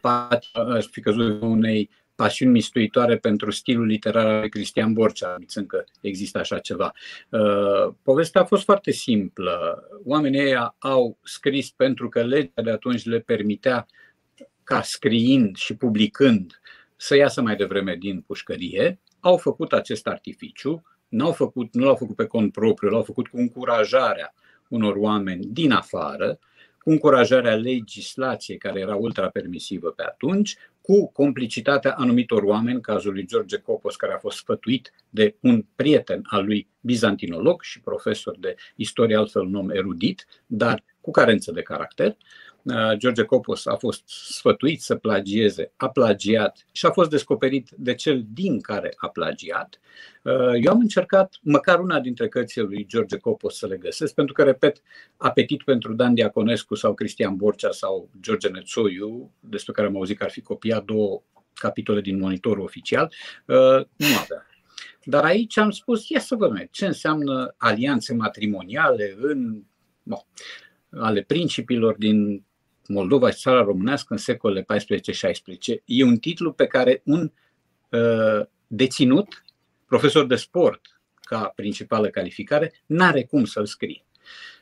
aș fi căzut unei pasiuni mistuitoare pentru stilul literar al Cristian Borcea, țin că există așa ceva. Uh, povestea a fost foarte simplă. Oamenii ăia au scris pentru că legea de atunci le permitea ca scriind și publicând să iasă mai devreme din pușcărie, au făcut acest artificiu, n-au făcut, nu l-au făcut pe cont propriu, l-au făcut cu încurajarea unor oameni din afară, cu încurajarea legislației care era ultra permisivă pe atunci, cu complicitatea anumitor oameni, cazul lui George Copos, care a fost sfătuit de un prieten al lui bizantinolog și profesor de istorie, altfel un om erudit, dar cu carență de caracter, Uh, George Copos a fost sfătuit să plagieze, a plagiat și a fost descoperit de cel din care a plagiat. Uh, eu am încercat măcar una dintre cărțile lui George Copos să le găsesc, pentru că, repet, apetit pentru Dan Diaconescu sau Cristian Borcea sau George Nețoiu, despre care am auzit că ar fi copiat două capitole din monitorul oficial, uh, nu avea. Dar aici am spus, ia să văd ce înseamnă alianțe matrimoniale în, bon, ale principilor din Moldova și țara românească în secolele 14-16. E un titlu pe care un uh, deținut, profesor de sport ca principală calificare, n-are cum să-l scrie.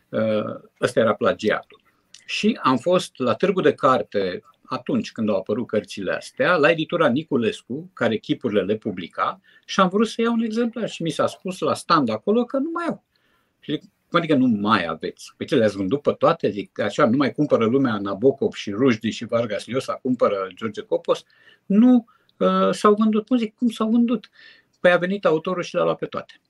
Uh, ăsta era plagiatul. Și am fost la târgu de carte atunci când au apărut cărțile astea, la editura Niculescu, care chipurile le publica, și am vrut să iau un exemplar și mi s-a spus la stand acolo că nu mai au. Și Cum adică nu mai aveți? Pe ce le-ați vândut pe toate? Zic, așa, nu mai cumpără lumea Nabokov și Rujdi și Vargas Llosa, cumpără George Copos? Nu, uh, s-au vândut. Cum zic, cum s-au vândut? Păi a venit autorul și le-a luat pe toate.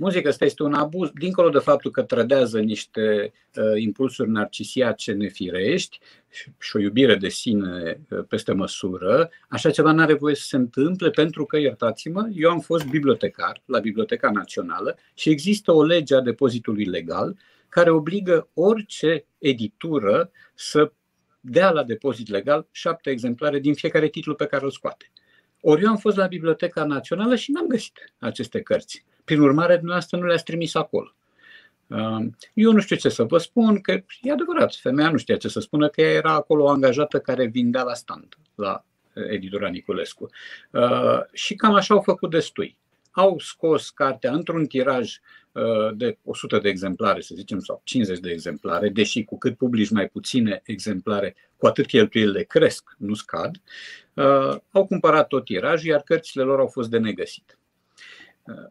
Muzica asta este un abuz, dincolo de faptul că trădează niște uh, impulsuri narcisiace nefirești și o iubire de sine uh, peste măsură, așa ceva nu are voie să se întâmple pentru că, iertați-mă, eu am fost bibliotecar la Biblioteca Națională și există o lege a depozitului legal care obligă orice editură să dea la depozit legal șapte exemplare din fiecare titlu pe care îl scoate. Ori eu am fost la Biblioteca Națională și n-am găsit aceste cărți. Prin urmare, dumneavoastră nu le-ați trimis acolo. Um, eu nu știu ce să vă spun, că e adevărat, femeia nu știa ce să spună, că ea era acolo o angajată care vindea la stand, la editura Niculescu. Uh, și cam așa au făcut destui. Au scos cartea într-un tiraj uh, de 100 de exemplare, să zicem, sau 50 de exemplare, deși cu cât publici mai puține exemplare, cu atât cheltuielile cresc, nu scad, uh, au cumpărat tot tiraj, iar cărțile lor au fost de negăsit.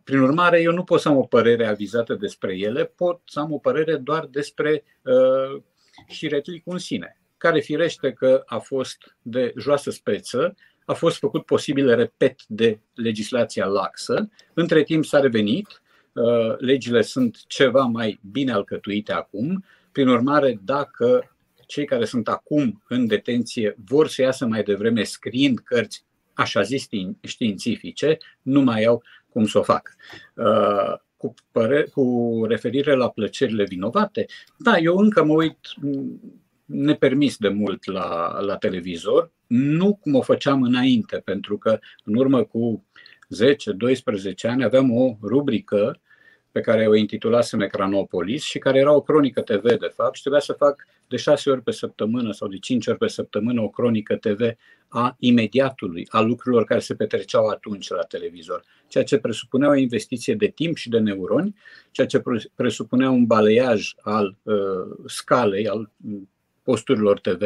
Prin urmare, eu nu pot să am o părere avizată despre ele, pot să am o părere doar despre uh, șiretlic în sine, care firește că a fost de joasă speță, a fost făcut posibil, repet, de legislația laxă. Între timp s-a revenit, uh, legile sunt ceva mai bine alcătuite acum. Prin urmare, dacă cei care sunt acum în detenție vor să iasă mai devreme scriind cărți așa zis științifice, nu mai au cum să o fac. Uh, cu, păre- cu referire la plăcerile vinovate, da, eu încă mă uit nepermis de mult la, la televizor, nu cum o făceam înainte, pentru că în urmă cu 10-12 ani aveam o rubrică pe care o intitulasem Ecranopolis și care era o cronică TV, de fapt, și trebuia să fac de șase ori pe săptămână sau de cinci ori pe săptămână o cronică TV a imediatului, a lucrurilor care se petreceau atunci la televizor, ceea ce presupunea o investiție de timp și de neuroni, ceea ce presupunea un baleiaj al uh, scalei, al posturilor TV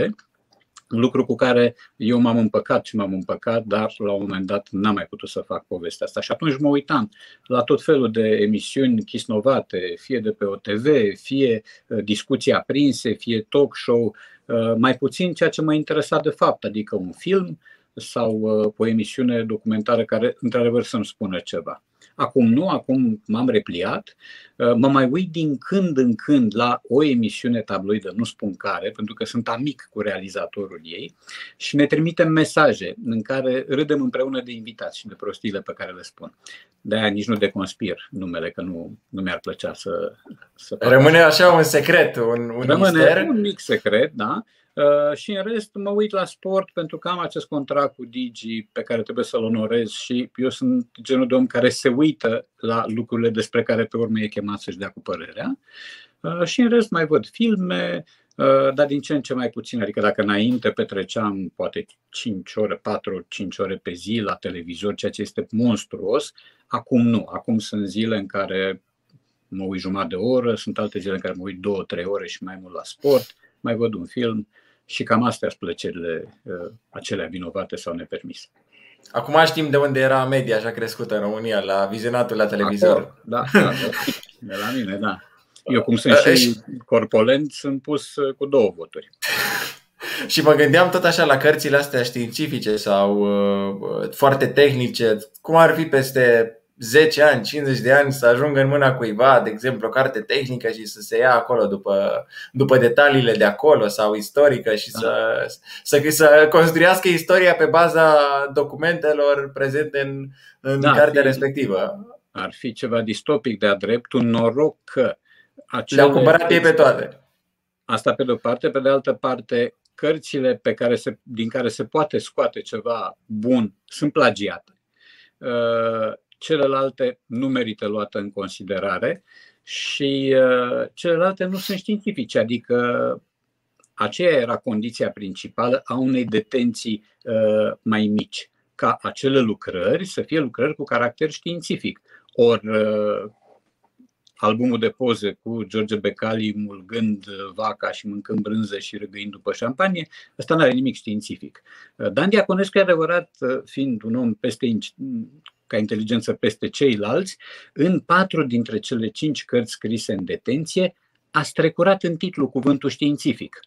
lucru cu care eu m-am împăcat și m-am împăcat, dar la un moment dat n-am mai putut să fac povestea asta. Și atunci mă uitam la tot felul de emisiuni chisnovate, fie de pe OTV, fie uh, discuții aprinse, fie talk show, uh, mai puțin ceea ce mă interesa de fapt, adică un film sau uh, o emisiune documentară care într-adevăr să-mi spună ceva. Acum nu, acum m-am repliat. Uh, mă mai uit din când în când la o emisiune tabloidă, nu spun care, pentru că sunt amic cu realizatorul ei și ne trimitem mesaje în care râdem împreună de invitați și de prostiile pe care le spun. De-aia nici nu deconspir numele, că nu, nu mi-ar plăcea să, să Rămâne așa un secret, un, un Rămâne mister. un mic secret, da. Uh, și în rest mă uit la sport pentru că am acest contract cu Digi pe care trebuie să-l onorez și eu sunt genul de om care se uită la lucrurile despre care pe urmă e chemat să-și dea cu părerea. Uh, și în rest mai văd filme, uh, dar din ce în ce mai puțin. Adică dacă înainte petreceam poate 5 ore, 4-5 ore pe zi la televizor, ceea ce este monstruos, acum nu. Acum sunt zile în care mă uit jumătate de oră, sunt alte zile în care mă uit 2-3 ore și mai mult la sport, mai văd un film și cam astea sunt plăcerile uh, acelea vinovate sau nepermise. Acum știm de unde era media așa crescută în România, la vizionatul la televizor. Acolo, da, da, da, de la mine, da. Eu cum sunt și corpolent, sunt pus uh, cu două voturi. Și mă gândeam tot așa la cărțile astea științifice sau uh, foarte tehnice, cum ar fi peste 10 ani, 50 de ani să ajungă în mâna cuiva, de exemplu, o carte tehnică și să se ia acolo după, după detaliile de acolo sau istorică și să, să, să construiască istoria pe baza documentelor prezente în, în da, cartea fi, respectivă. Ar fi ceva distopic de-a drept, un noroc că acele... Le-au cumpărat ei pe toate. Asta pe de-o parte, pe de altă parte, cărțile pe care se, din care se poate scoate ceva bun sunt plagiate uh, celelalte nu merită luată în considerare și uh, celelalte nu sunt științifice, adică aceea era condiția principală a unei detenții uh, mai mici, ca acele lucrări să fie lucrări cu caracter științific. Ori uh, albumul de poze cu George Becali mulgând vaca și mâncând brânză și râgâind după șampanie, ăsta nu are nimic științific. Dan Diaconescu, adevărat, fiind un om peste ca inteligență peste ceilalți, în patru dintre cele cinci cărți scrise în detenție, a strecurat în titlu cuvântul științific.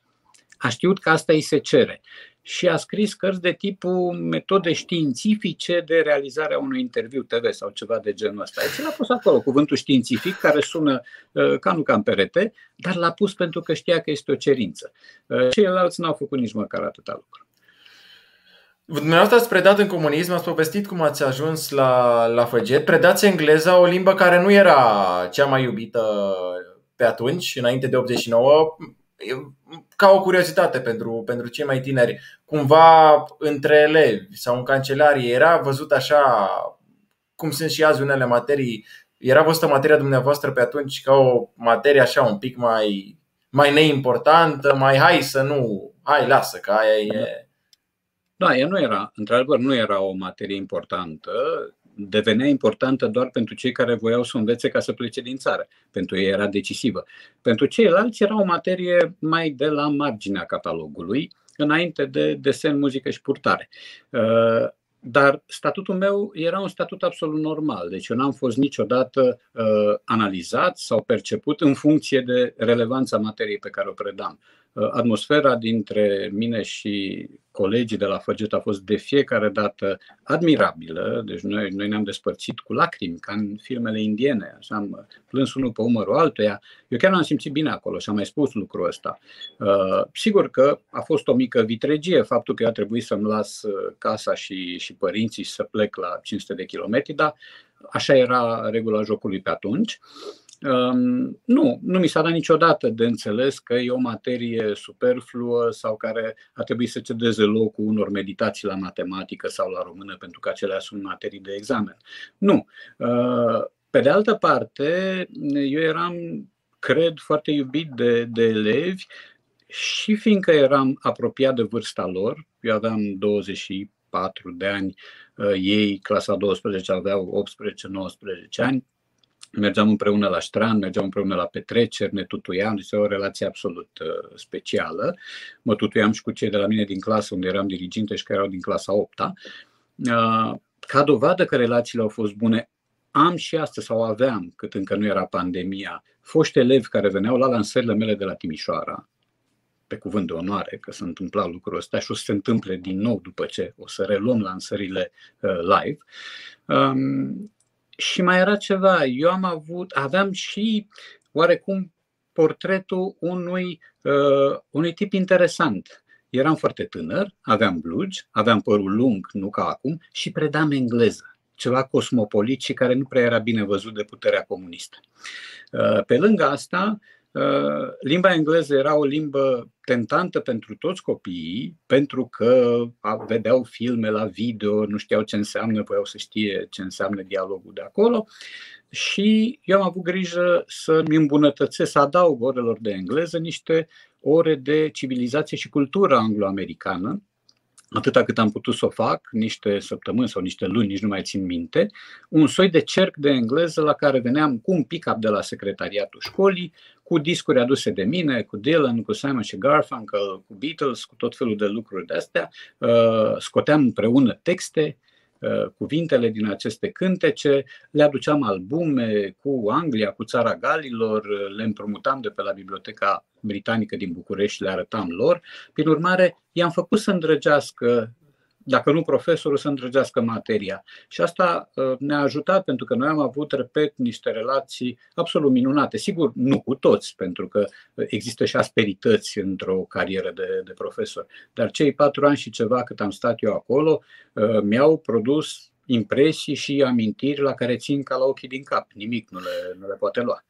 A știut că asta îi se cere și a scris cărți de tipul metode științifice de realizare a unui interviu TV sau ceva de genul ăsta. Deci l-a pus acolo cuvântul științific, care sună uh, ca nu ca în perete, dar l-a pus pentru că știa că este o cerință. Uh, ceilalți n-au făcut nici măcar atâta lucru. Dumneavoastră ați predat în comunism, ați povestit cum ați ajuns la, la Făget. Predați engleza, o limbă care nu era cea mai iubită pe atunci, înainte de 89 ca o curiozitate pentru, pentru cei mai tineri, cumva între elevi sau în cancelarie era văzut așa, cum sunt și azi unele materii, era văzută materia dumneavoastră pe atunci ca o materie așa un pic mai, mai neimportantă, mai hai să nu, hai lasă că aia e... Da, ea nu era, într-adevăr, nu era o materie importantă devenea importantă doar pentru cei care voiau să învețe ca să plece din țară. Pentru ei era decisivă. Pentru ceilalți era o materie mai de la marginea catalogului, înainte de desen, muzică și purtare. Uh, dar statutul meu era un statut absolut normal, deci eu n-am fost niciodată uh, analizat sau perceput în funcție de relevanța materiei pe care o predam. Uh, atmosfera dintre mine și colegii de la Făget a fost de fiecare dată admirabilă, deci noi, noi ne-am despărțit cu lacrimi, ca în filmele indiene, așa am plâns unul pe umărul altuia. Eu chiar n-am simțit bine acolo și am mai spus lucrul ăsta. Uh, sigur că a fost o mică vitregie faptul că eu a trebuit să-mi las uh, casa și, și părinții să plec la 500 de kilometri, dar așa era regula jocului pe atunci. Uh, Um, nu, nu mi s-a dat niciodată de înțeles că e o materie superfluă sau care ar trebui să cedeze locul unor meditații la matematică sau la română, pentru că acelea sunt materii de examen. Nu. Uh, pe de altă parte, eu eram, cred, foarte iubit de, de elevi și fiindcă eram apropiat de vârsta lor, eu aveam 24 de ani, uh, ei, clasa 12, aveau 18-19 ani, mergeam împreună la strand, mergeam împreună la petreceri, ne tutuiam, deci o relație absolut uh, specială. Mă tutuiam și cu cei de la mine din clasă, unde eram diriginte și care erau din clasa 8 -a. Uh, ca dovadă că relațiile au fost bune, am și astăzi, sau aveam, cât încă nu era pandemia, foști elevi care veneau la lansările mele de la Timișoara, pe cuvânt de onoare că se întâmpla lucrul ăsta și o să se întâmple din nou după ce o să reluăm lansările uh, live. Um, și mai era ceva, eu am avut, aveam și oarecum portretul unui, uh, unui tip interesant. Eram foarte tânăr, aveam blugi, aveam părul lung, nu ca acum, și predam engleză, ceva cosmopolit și care nu prea era bine văzut de puterea comunistă. Uh, pe lângă asta, Uh, limba engleză era o limbă tentantă pentru toți copiii, pentru că vedeau filme la video, nu știau ce înseamnă, voiau să știe ce înseamnă dialogul de acolo. Și eu am avut grijă să-mi îmbunătățesc, să adaug orelor de engleză niște ore de civilizație și cultură anglo-americană, atâta cât am putut să o fac, niște săptămâni sau niște luni, nici nu mai țin minte, un soi de cerc de engleză la care veneam cu un pick-up de la secretariatul școlii, cu discuri aduse de mine, cu Dylan, cu Simon și Garfunkel, cu Beatles, cu tot felul de lucruri de astea. Uh, scoteam împreună texte, uh, cuvintele din aceste cântece, le aduceam albume cu Anglia, cu țara Galilor, le împrumutam de pe la Biblioteca Britanică din București și le arătam lor. Prin urmare, i-am făcut să îndrăgească dacă nu profesorul, să îndrăgească materia. Și asta uh, ne-a ajutat pentru că noi am avut, repet, niște relații absolut minunate. Sigur, nu cu toți, pentru că există și asperități într-o carieră de, de profesor. Dar cei patru ani și ceva cât am stat eu acolo uh, mi-au produs impresii și amintiri la care țin ca la ochii din cap. Nimic nu le, nu le poate lua.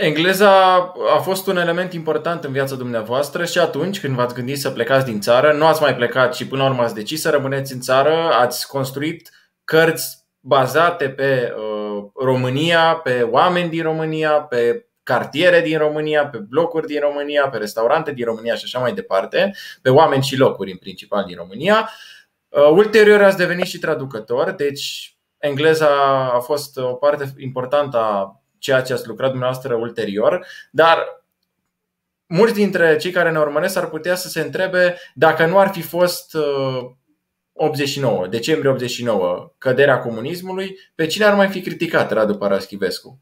Engleza a fost un element important în viața dumneavoastră și atunci când v-ați gândit să plecați din țară, nu ați mai plecat și până la urmă ați decis să rămâneți în țară, ați construit cărți bazate pe uh, România, pe oameni din România, pe cartiere din România, pe blocuri din România, pe restaurante din România și așa mai departe, pe oameni și locuri în principal din România. Uh, ulterior ați devenit și traducător, deci engleza a fost o parte importantă a ceea ce ați lucrat dumneavoastră ulterior, dar mulți dintre cei care ne urmăresc ar putea să se întrebe dacă nu ar fi fost uh, 89, decembrie 89, căderea comunismului, pe cine ar mai fi criticat Radu Paraschivescu?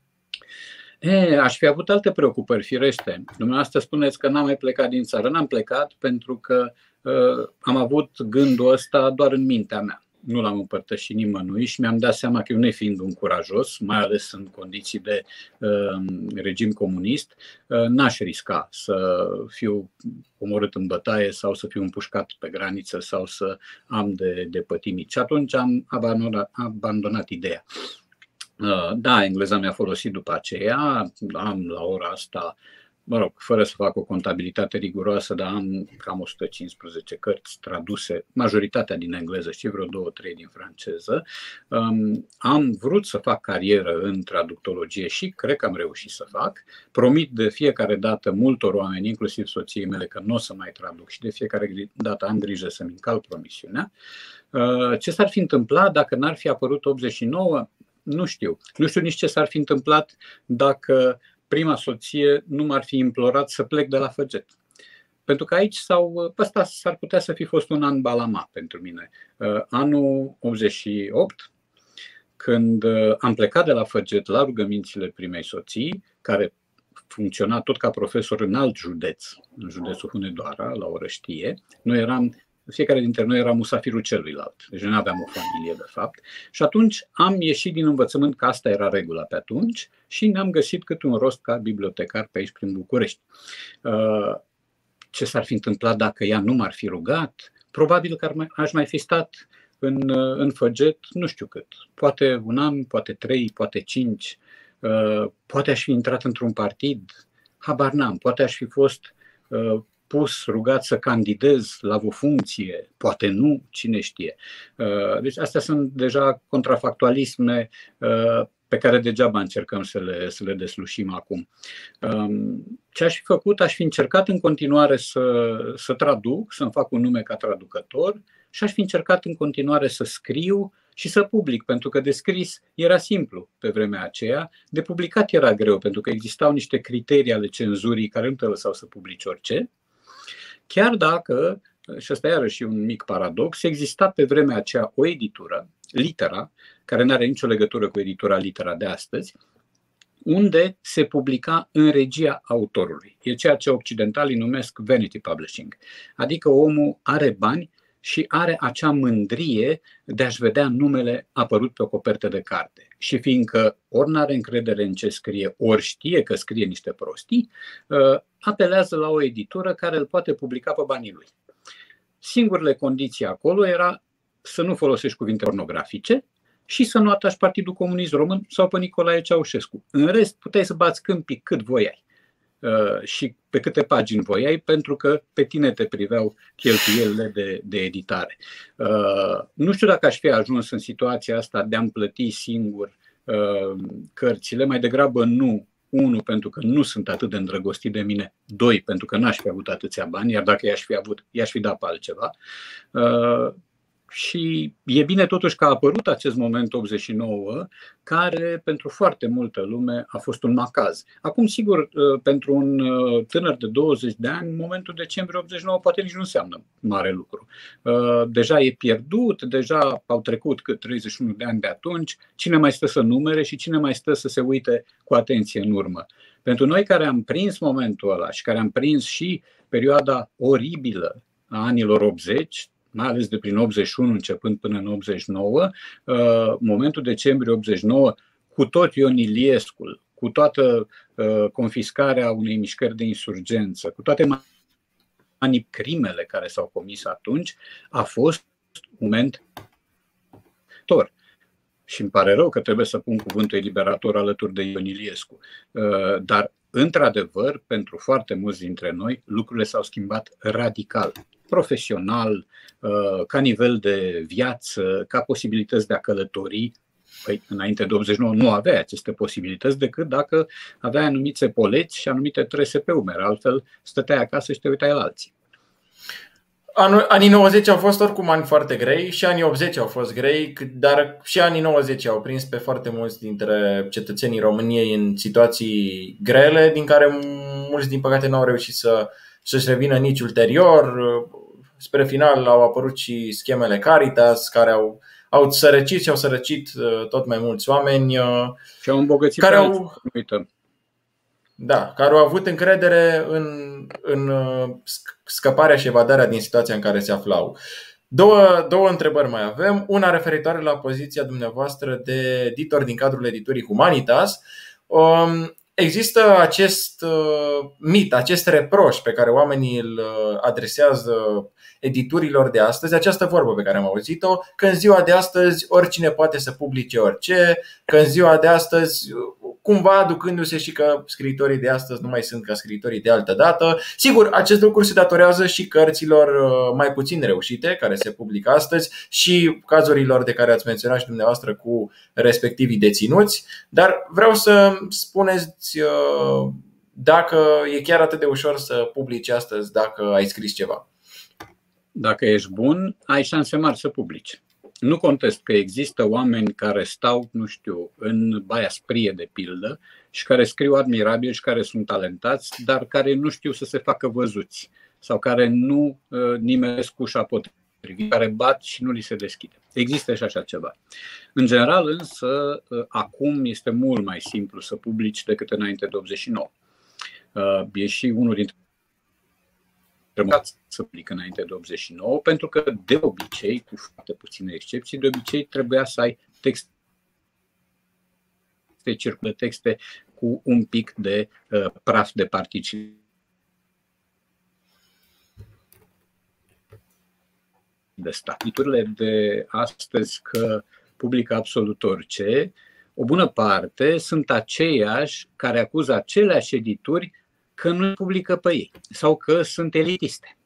E, aș fi avut alte preocupări, firește. Dumneavoastră spuneți că n-am mai plecat din țară. N-am plecat pentru că uh, am avut gândul ăsta doar în mintea mea nu l-am împărtășit nimănui și mi-am dat seama că eu, nefiind un curajos, mai ales în condiții de uh, regim comunist, uh, n-aș risca să fiu omorât în bătaie sau să fiu împușcat pe graniță sau să am de, de pătimit. Și atunci am abandonat, abandonat ideea. Uh, da, engleza mi-a folosit după aceea, am la ora asta mă rog, fără să fac o contabilitate riguroasă, dar am cam 115 cărți traduse, majoritatea din engleză și vreo două, trei din franceză. Um, am vrut să fac carieră în traductologie și cred că am reușit să fac. Promit de fiecare dată multor oameni, inclusiv soției mele, că nu o să mai traduc și de fiecare dată am grijă să-mi încalc promisiunea. Uh, ce s-ar fi întâmplat dacă n-ar fi apărut 89? Nu știu. Nu știu nici ce s-ar fi întâmplat dacă prima soție nu m-ar fi implorat să plec de la Făget. Pentru că aici sau ăsta s-ar putea să fi fost un an balama pentru mine. Uh, anul 88, când uh, am plecat de la Făget la rugămințile primei soții, care funcționa tot ca profesor în alt județ, în județul Hunedoara, la Orăștie. Noi eram fiecare dintre noi era musafirul celuilalt, deci nu aveam o familie de fapt. Și atunci am ieșit din învățământ că asta era regula pe atunci și ne-am găsit cât un rost ca bibliotecar pe aici prin București. Uh, ce s-ar fi întâmplat dacă ea nu m-ar fi rugat? Probabil că aș mai fi stat în, uh, în Făget, nu știu cât, poate un an, poate trei, poate cinci, uh, poate aș fi intrat într-un partid, habar n-am, poate aș fi fost pus, rugat să candidez la o funcție, poate nu, cine știe. Uh, deci astea sunt deja contrafactualisme uh, pe care degeaba încercăm să le, să le deslușim acum. Um, ce aș fi făcut? Aș fi încercat în continuare să, să traduc, să-mi fac un nume ca traducător și aș fi încercat în continuare să scriu și să public, pentru că de scris era simplu pe vremea aceea, de publicat era greu, pentru că existau niște criterii ale cenzurii care nu te lăsau să publici orice. Chiar dacă, și asta iarăși un mic paradox, exista pe vremea aceea o editură, Litera, care nu are nicio legătură cu editura Litera de astăzi, unde se publica în regia autorului. E ceea ce occidentalii numesc vanity publishing. Adică omul are bani și are acea mândrie de a-și vedea numele apărut pe o copertă de carte. Și fiindcă ori nu are încredere în ce scrie, ori știe că scrie niște prostii, uh, apelează la o editură care îl poate publica pe banii lui. Singurele condiții acolo era să nu folosești cuvinte pornografice și să nu atași Partidul Comunist Român sau pe Nicolae Ceaușescu. În rest, puteai să bați câmpii cât voiai. Uh, și pe câte pagini voiai, pentru că pe tine te priveau cheltuielile de, de editare. Uh, nu știu dacă aș fi ajuns în situația asta de a-mi plăti singur uh, cărțile, mai degrabă nu. Unu, pentru că nu sunt atât de îndrăgostit de mine. Doi, pentru că n-aș fi avut atâția bani, iar dacă i-aș fi avut, i-aș fi dat pe altceva. Și e bine totuși că a apărut acest moment 89, care pentru foarte multă lume a fost un macaz. Acum, sigur, uh, pentru un uh, tânăr de 20 de ani, momentul decembrie 89 poate nici nu înseamnă mare lucru. Uh, deja e pierdut, deja au trecut cât 31 de ani de atunci, cine mai stă să numere și cine mai stă să se uite cu atenție în urmă. Pentru noi care am prins momentul ăla și care am prins și perioada oribilă a anilor 80, mai ales de prin 81 începând până în 89, uh, momentul decembrie 89, cu tot Ion Iliescu, cu toată uh, confiscarea unei mișcări de insurgență, cu toate crimele care s-au comis atunci, a fost un moment tor. Și îmi pare rău că trebuie să pun cuvântul eliberator alături de Ion Iliescu. Uh, dar, într-adevăr, pentru foarte mulți dintre noi, lucrurile s-au schimbat radical profesional, uh, ca nivel de viață, ca posibilități de a călători. Păi, înainte de 89 nu avea aceste posibilități decât dacă aveai anumite poleți și anumite TRSP-uri, altfel stăteai acasă și te uitai la alții. Anii 90 au fost oricum ani foarte grei și anii 80 au fost grei, dar și anii 90 au prins pe foarte mulți dintre cetățenii României în situații grele, din care mulți, din păcate, nu au reușit să, să-și revină nici ulterior. spre final au apărut și schemele Caritas, care au, au sărăcit și au sărăcit tot mai mulți oameni. Și au îmbogățit care au, uităm. Da, care au avut încredere în, în scăparea și evadarea din situația în care se aflau. Două, două întrebări mai avem. Una referitoare la poziția dumneavoastră de editor din cadrul editurii Humanitas. Um, există acest uh, mit, acest reproș pe care oamenii îl uh, adresează editurilor de astăzi, această vorbă pe care am auzit-o, că în ziua de astăzi oricine poate să publice orice, că în ziua de astăzi cumva aducându-se și că scriitorii de astăzi nu mai sunt ca scriitorii de altă dată. Sigur, acest lucru se datorează și cărților uh, mai puțin reușite, care se publică astăzi, și cazurilor de care ați menționat și dumneavoastră cu respectivii deținuți, dar vreau să spuneți uh, dacă e chiar atât de ușor să publici astăzi dacă ai scris ceva. Dacă ești bun, ai șanse mari să publici. Nu contest că există oameni care stau, nu știu, în Baia Sprie, de pildă, și care scriu admirabil și care sunt talentați, dar care nu știu să se facă văzuți sau care nu uh, nimeresc ușa potrivit, care bat și nu li se deschide. Există și așa ceva. În general, însă, uh, acum este mult mai simplu să publici decât înainte de 89. Uh, e și unul dintre rămas să plic înainte de 89, pentru că de obicei, cu foarte puține excepții, de obicei trebuia să ai texte circulă texte cu un pic de uh, praf de participare. de statiturile de astăzi că publică absolut orice, o bună parte sunt aceiași care acuză aceleași edituri că nu publică pe ei sau că sunt elitiste.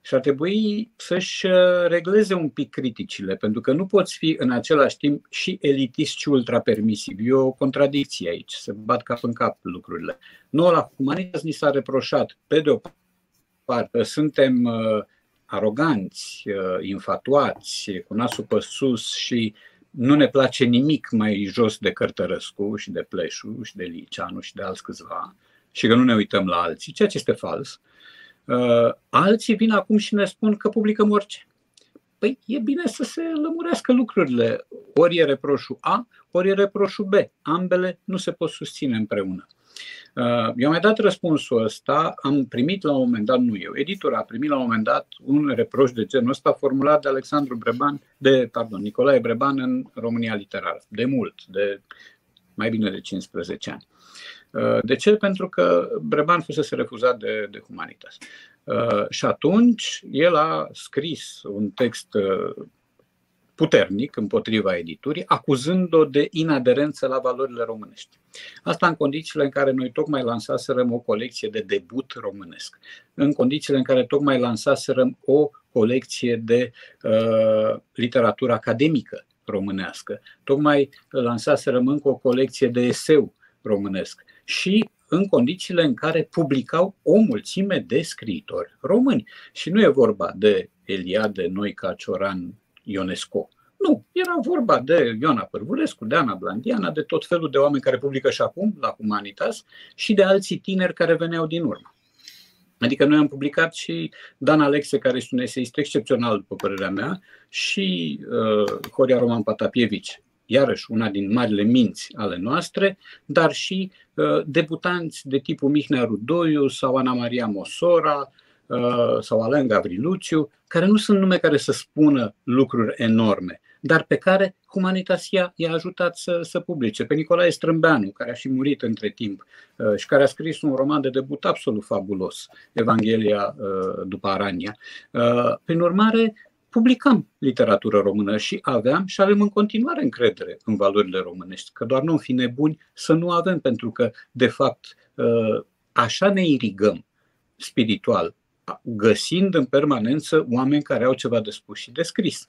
Și ar trebui să-și uh, regleze un pic criticile, pentru că nu poți fi în același timp și elitist și ultrapermisiv. E o contradicție aici, se bat cap în cap lucrurile. Nu la Humanitas ni s-a reproșat, pe de o parte, suntem uh, aroganți, uh, infatuați, cu nasul pe sus și nu ne place nimic mai jos de Cărtărăscu și de Pleșu și de Liceanu și de alți câțiva și că nu ne uităm la alții, ceea ce este fals. Uh, alții vin acum și ne spun că publicăm orice. Păi e bine să se lămurească lucrurile. Ori e reproșul A, ori e reproșul B. Ambele nu se pot susține împreună. Uh, eu am mai dat răspunsul ăsta, am primit la un moment dat, nu eu, editor a primit la un moment dat un reproș de genul ăsta formulat de Alexandru Breban, de, pardon, Nicolae Breban în România Literară, de mult, de mai bine de 15 ani. Uh, de ce? Pentru că Breban fusese refuzat de, de Humanitas. Uh, și atunci el a scris un text uh, puternic împotriva editurii, acuzând-o de inaderență la valorile românești. Asta în condițiile în care noi tocmai lansaserăm o colecție de debut românesc, în condițiile în care tocmai lansaserăm o colecție de uh, literatură academică românească, tocmai lansaserăm încă o colecție de eseu românesc și în condițiile în care publicau o mulțime de scriitori români. Și nu e vorba de Eliade, Noica, Cioran, Ionesco. Nu, era vorba de Ioana Părvulescu, de Ana Blandiana, de tot felul de oameni care publică și acum la Humanitas și de alții tineri care veneau din urmă. Adică noi am publicat și Dan Alexe, care este un eseist excepțional, după părerea mea, și uh, Horia Roman Patapievici, iarăși una din marile minți ale noastre, dar și uh, debutanți de tipul Mihnea Rudoiu sau Ana Maria Mosora uh, sau Alain Gavriluciu, care nu sunt nume care să spună lucruri enorme, dar pe care Humanitas i-a, i-a ajutat să, să publice. Pe Nicolae Strâmbeanu, care a și murit între timp uh, și care a scris un roman de debut absolut fabulos, Evanghelia uh, după Arania. Uh, prin urmare, publicam literatură română și aveam și avem în continuare încredere în valorile românești, că doar nu fi nebuni să nu avem, pentru că, de fapt, ă, așa ne irigăm spiritual, găsind în permanență oameni care au ceva de spus și de scris.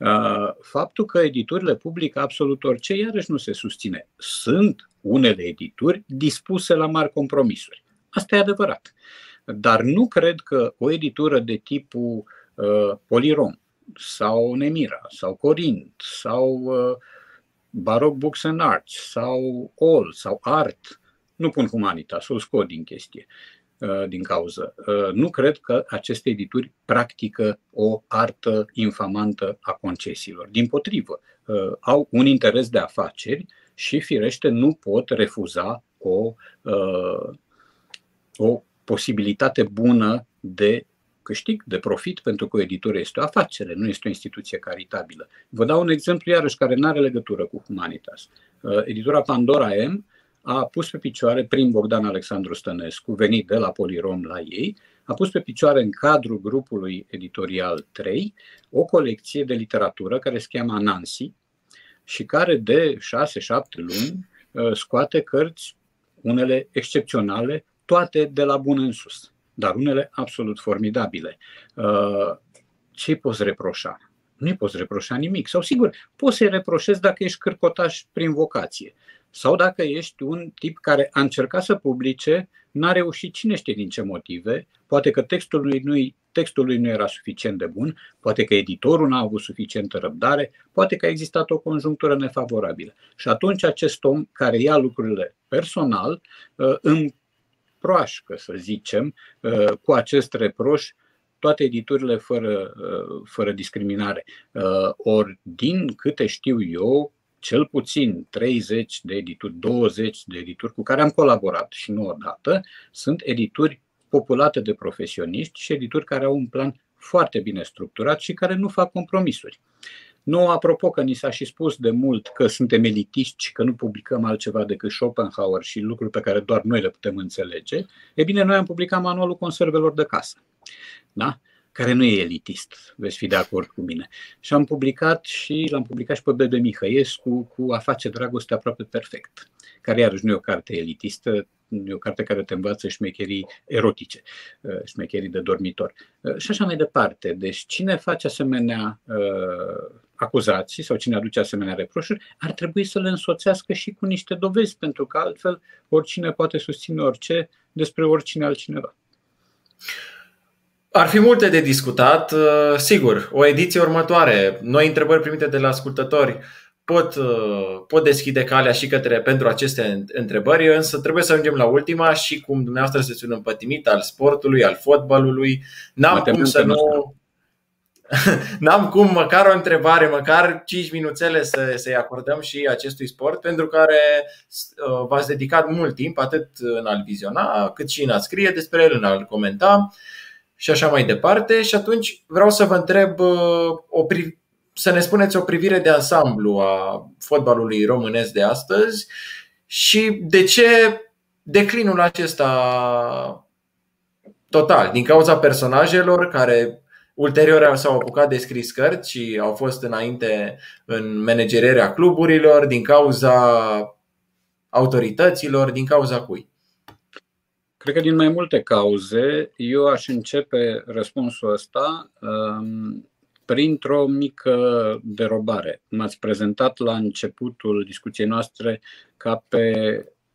Ă, faptul că editurile publică absolut orice, iarăși nu se susține. Sunt unele edituri dispuse la mari compromisuri. Asta e adevărat. Dar nu cred că o editură de tipul uh, Uh, Polirom sau Nemira sau Corint sau uh, Baroque Books and Arts sau All sau Art, nu pun Humanitas, o scot din chestie. uh, din cauză. Uh, nu cred că aceste edituri practică o artă infamantă a concesiilor. Din potrivă, au un interes de afaceri și, firește, nu pot refuza o, o posibilitate bună de câștig, de profit, pentru că o editură este o afacere, nu este o instituție caritabilă. Vă dau un exemplu iarăși care nu are legătură cu Humanitas. Editura Pandora M a pus pe picioare, prin Bogdan Alexandru Stănescu, venit de la Polirom la ei, a pus pe picioare în cadrul grupului editorial 3 o colecție de literatură care se cheamă Nancy și care de 6-7 luni uh, scoate cărți, unele excepționale, toate de la bun în sus, dar unele absolut formidabile. Uh, ce poți reproșa? Nu-i poți reproșa nimic. Sau sigur, poți să-i reproșezi dacă ești cârcotaș prin vocație sau dacă ești un tip care a încercat să publice, n-a reușit cine știe din ce motive, poate că textul lui nu, textul lui nu era suficient de bun, poate că editorul n-a avut suficientă răbdare, poate că a existat o conjunctură nefavorabilă. Și atunci acest om care ia lucrurile personal uh, îmi proașcă, să zicem, uh, cu acest reproș toate editurile fără, uh, fără discriminare. Ori, din câte știu eu, cel puțin 30 de edituri, 20 de edituri cu care am colaborat și nu odată, sunt edituri populate de profesioniști și edituri care au un plan foarte bine structurat și care nu fac compromisuri. Nu, apropo că ni s-a și spus de mult că suntem elitiști și că nu publicăm altceva decât Schopenhauer și lucruri pe care doar noi le putem înțelege, e bine, noi am publicat manualul conservelor de casă. Da? care nu e elitist, veți fi de acord cu mine. Și am publicat și l-am publicat și pe Bebe Mihăiescu cu A face dragoste aproape perfect, care iarăși nu e o carte elitistă, nu e o carte care te învață șmecherii erotice, uh, șmecherii de dormitor. Uh, și așa mai departe. Deci cine face asemenea uh, acuzații sau cine aduce asemenea reproșuri, ar trebui să le însoțească și cu niște dovezi, pentru că altfel oricine poate susține orice despre oricine altcineva. Ar fi multe de discutat, uh, sigur, o ediție următoare, noi întrebări primite de la ascultători pot, uh, pot deschide calea și către pentru aceste întrebări, însă trebuie să ajungem la ultima și cum dumneavoastră sunteți un împătimit al sportului, al fotbalului, n-am cum să nu... N-am cum măcar o întrebare, măcar 5 minuțele să, să-i acordăm și acestui sport, pentru care uh, v-ați dedicat mult timp, atât în a-l viziona, cât și în a scrie despre el, în a-l comenta și așa mai departe. Și atunci vreau să vă întreb uh, o pri- să ne spuneți o privire de ansamblu a fotbalului românesc de astăzi și de ce declinul acesta total, din cauza personajelor care ulterior s-au apucat de scris cărți și au fost înainte în managerierea cluburilor, din cauza autorităților, din cauza cui? Cred că din mai multe cauze. Eu aș începe răspunsul ăsta um, printr-o mică derobare. M-ați prezentat la începutul discuției noastre ca pe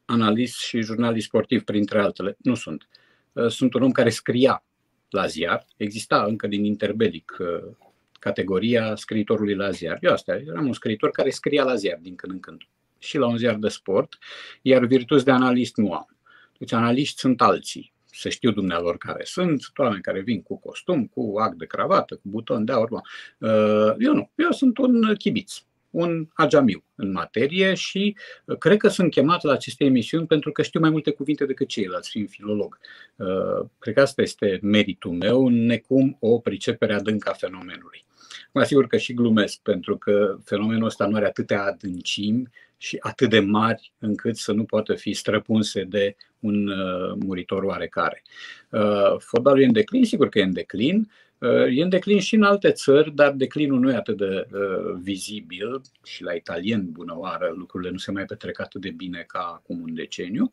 analist și jurnalist sportiv, printre altele. Nu sunt. Uh, sunt un om care scria la ziar. Exista încă din interbelic uh, categoria scriitorului la ziar. Eu asta eram un scriitor care scria la ziar din când în când și la un ziar de sport, iar virtuți de analist nu am. Deci analiști sunt alții. Să știu dumnealor care sunt, oameni care vin cu costum, cu act de cravată, cu buton de aur. Uh, eu nu. Eu sunt un chibiț, un agamiu în materie și uh, cred că sunt chemat la aceste emisiuni pentru că știu mai multe cuvinte decât ceilalți, fiind filolog. Uh, cred că asta este meritul meu, necum o pricepere adâncă a fenomenului. Mă asigur că și glumesc, pentru că fenomenul ăsta nu are atâtea adâncimi și atât de mari încât să nu poată fi străpunse de un uh, muritor oarecare. Uh, fotbalul e în declin, sigur că e în declin, uh, E în declin și în alte țări, dar declinul nu e atât de uh, vizibil și la italien, bună oară, lucrurile nu se mai petrec atât de bine ca acum un deceniu.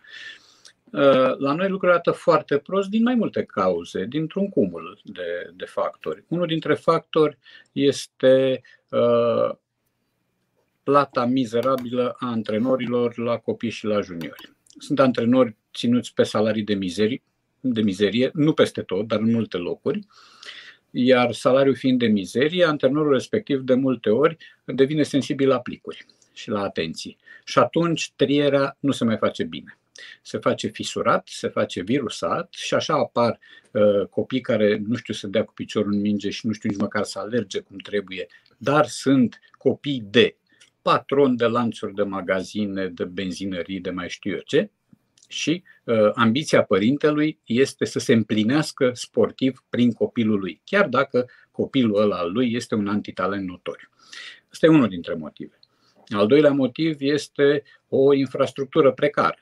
Uh, la noi lucrurile arată foarte prost din mai multe cauze, dintr-un cumul de, de factori. Unul dintre factori este uh, plata mizerabilă a antrenorilor la copii și la juniori. Sunt antrenori ținuți pe salarii de mizerie, de mizerie, nu peste tot, dar în multe locuri, iar salariul fiind de mizerie, antrenorul respectiv de multe ori devine sensibil la plicuri și la atenții. Și atunci trierea nu se mai face bine. se face fisurat, se face virusat și așa apar uh, copii care nu știu să dea cu piciorul în minge și nu știu nici măcar să alerge cum trebuie, dar sunt copii de patron de lanțuri de magazine, de benzinării, de mai știu eu ce, și uh, ambiția părintelui este să se împlinească sportiv prin copilul lui, chiar dacă copilul ăla al lui este un antitalent notoriu. Asta e unul dintre motive. Al doilea motiv este o infrastructură precară.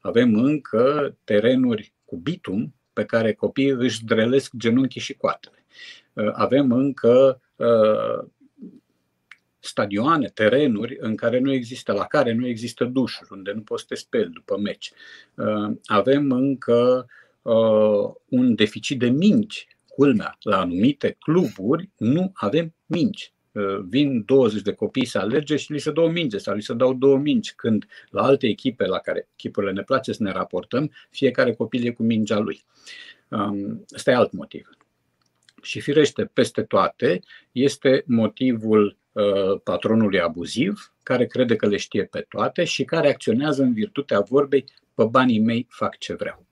Avem încă terenuri cu bitum pe care copiii își drelesc genunchii și coatele. Uh, avem încă uh, stadioane, terenuri în care nu există, la care nu există dușuri, unde nu poți să te speli după meci. Uh, avem încă un deficit de mingi. Culmea, la anumite cluburi nu avem mingi. Uh, vin 20 de copii să alerge și li se dă o minge sau li se dau două mingi, când la alte echipe la care echipurile ne place să ne raportăm, fiecare copil e cu mingea lui. Um, ăsta e alt motiv. Și firește, peste toate, este motivul uh, patronului abuziv, care crede că le știe pe toate și care acționează în virtutea vorbei pe banii mei fac ce vreau.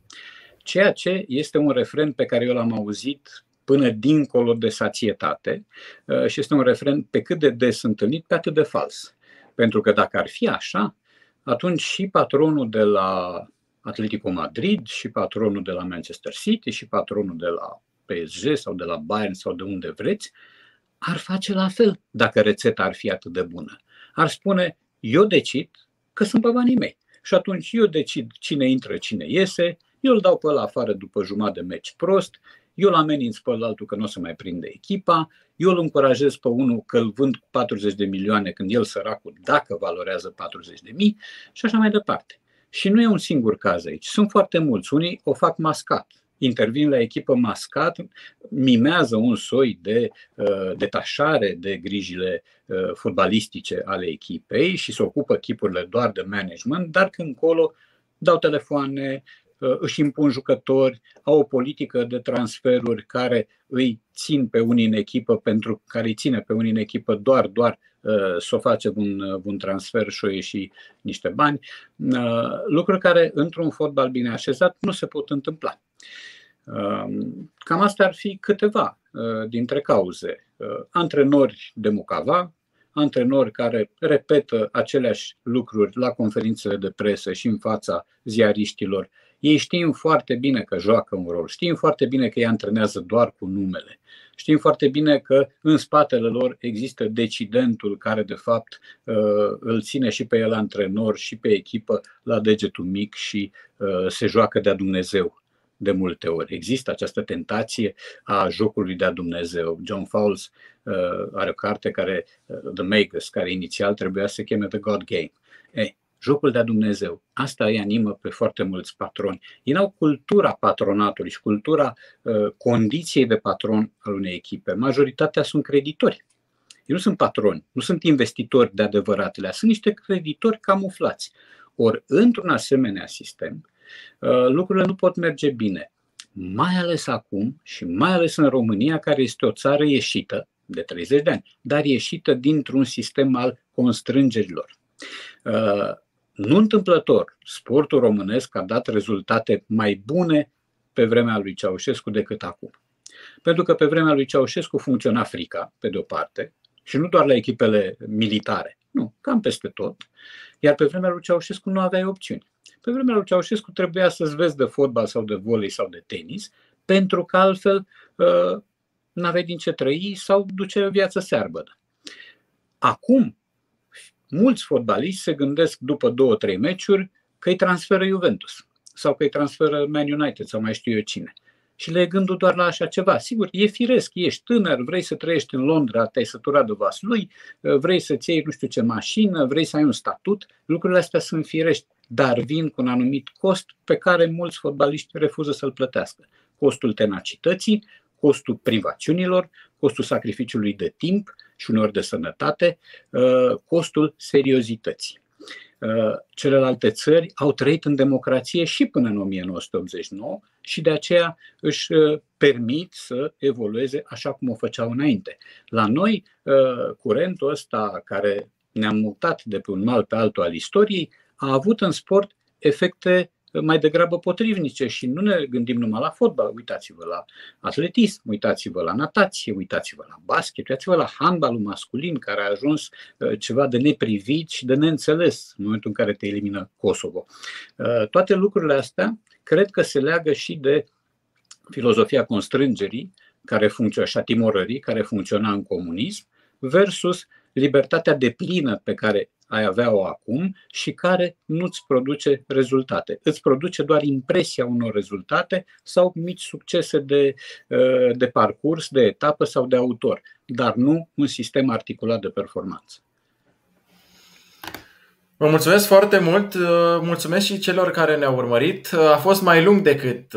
Ceea ce este un refren pe care eu l-am auzit până dincolo de sațietate uh, și este un refren pe cât de des întâlnit, pe atât de fals. Pentru că dacă ar fi așa, atunci și patronul de la Atletico Madrid, și patronul de la Manchester City, și patronul de la PSG sau de la Bayern sau de unde vreți, ar face la fel dacă rețeta ar fi atât de bună. Ar spune, eu decid că sunt pe banii mei. Și atunci eu decid cine intră, cine iese, eu îl dau pe ăla afară după jumătate de meci prost, eu îl ameninț pe altul că nu o să mai prinde echipa, eu îl încurajez pe unul că îl vând cu 40 de milioane când el săracul dacă valorează 40 de mii și așa mai departe. Și nu e un singur caz aici, sunt foarte mulți. Unii o fac mascat, intervin la echipă mascat, mimează un soi de uh, detașare de grijile uh, fotbalistice ale echipei și se ocupă echipurile doar de management, dar când încolo dau telefoane, Uh, își impun jucători, au o politică de transferuri care îi țin pe unii în echipă, pentru care îi ține pe unii în echipă doar, doar uh, să o face un, uh, un transfer și o ieși niște bani, lucruri care într-un fotbal bine așezat nu se pot întâmpla. Cam astea ar fi câteva dintre cauze. Antrenori de mucava, antrenori care repetă aceleași lucruri la conferințele de presă și în fața ziariștilor ei știm foarte bine că joacă un rol, știm foarte bine că ei antrenează doar cu numele. Știm foarte bine că în spatele lor există decidentul care de fapt uh, îl ține și pe el antrenor și pe echipă la degetul mic și uh, se joacă de-a Dumnezeu de multe ori. Există această tentație a jocului de-a Dumnezeu. John Fowles uh, are o carte care, The Makers, care inițial trebuia să se cheme The God Game. Ei, jocul de-a Dumnezeu. Asta îi animă pe foarte mulți patroni. Ei au cultura patronatului și cultura uh, condiției de patron al unei echipe. Majoritatea sunt creditori. Ei nu sunt patroni, nu sunt investitori de adevăratele, sunt niște creditori camuflați. Ori, într-un asemenea sistem, uh, lucrurile nu pot merge bine. Mai ales acum și mai ales în România, care este o țară ieșită de 30 de ani, dar ieșită dintr-un sistem al constrângerilor. Uh, nu întâmplător, sportul românesc a dat rezultate mai bune pe vremea lui Ceaușescu decât acum. Pentru că pe vremea lui Ceaușescu funcționa frica, pe de o parte, și nu doar la echipele militare, nu, cam peste tot, iar pe vremea lui Ceaușescu nu aveai opțiuni. Pe vremea lui Ceaușescu trebuia să-ți vezi de fotbal sau de volei sau de tenis, pentru că altfel uh, n-aveai din ce trăi sau duce viața searbădă. Acum, mulți fotbaliști se gândesc după două, trei meciuri că îi transferă Juventus sau că îi transferă Man United sau mai știu eu cine. Și le e gândul doar la așa ceva. Sigur, e firesc, ești tânăr, vrei să trăiești în Londra, te-ai săturat de vas lui, vrei să-ți iei nu știu ce mașină, vrei să ai un statut, lucrurile astea sunt firești, dar vin cu un anumit cost pe care mulți fotbaliști refuză să-l plătească. Costul tenacității, costul privațiunilor, costul sacrificiului de timp și uneori de sănătate, uh, costul seriozității. Uh, celelalte țări au trăit în democrație și până în 1989 și de aceea își uh, permit să evolueze așa cum o făceau înainte. La noi, curentul ăsta care ne-am mutat de pe un mal pe altul al istoriei a avut în sport efecte mai degrabă potrivnice și nu ne gândim numai la fotbal. Uitați-vă la atletism, uitați-vă la natație, uitați-vă la basket, uitați-vă la handbalul masculin care a ajuns uh, ceva de neprivit și de neînțeles în momentul în care te elimină Kosovo. Uh, toate lucrurile astea cred că se leagă și de filozofia constrângerii care funcționa și a timorării care funcționa în comunism versus libertatea de plină pe care ai avea-o acum și care nu-ți produce rezultate. Îți produce doar impresia unor rezultate sau mici succese de, uh, de parcurs, de etapă sau de autor, dar nu un sistem articulat de performanță. Vă mulțumesc foarte mult, uh, mulțumesc și celor care ne-au urmărit. Uh, a fost mai lung decât,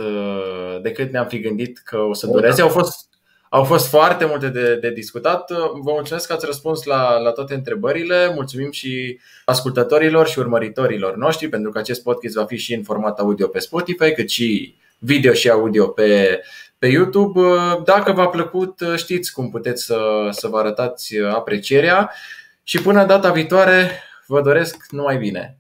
decât ne-am fi gândit că o să dureze. Au fost au fost foarte multe de, de discutat. Vă mulțumesc că ați răspuns la, la toate întrebările. Mulțumim și ascultătorilor și urmăritorilor noștri, pentru că acest podcast va fi și în format audio pe Spotify, cât și video și audio pe, pe YouTube. Dacă v-a plăcut, știți cum puteți să, să vă arătați aprecierea. Și până data viitoare, vă doresc numai bine!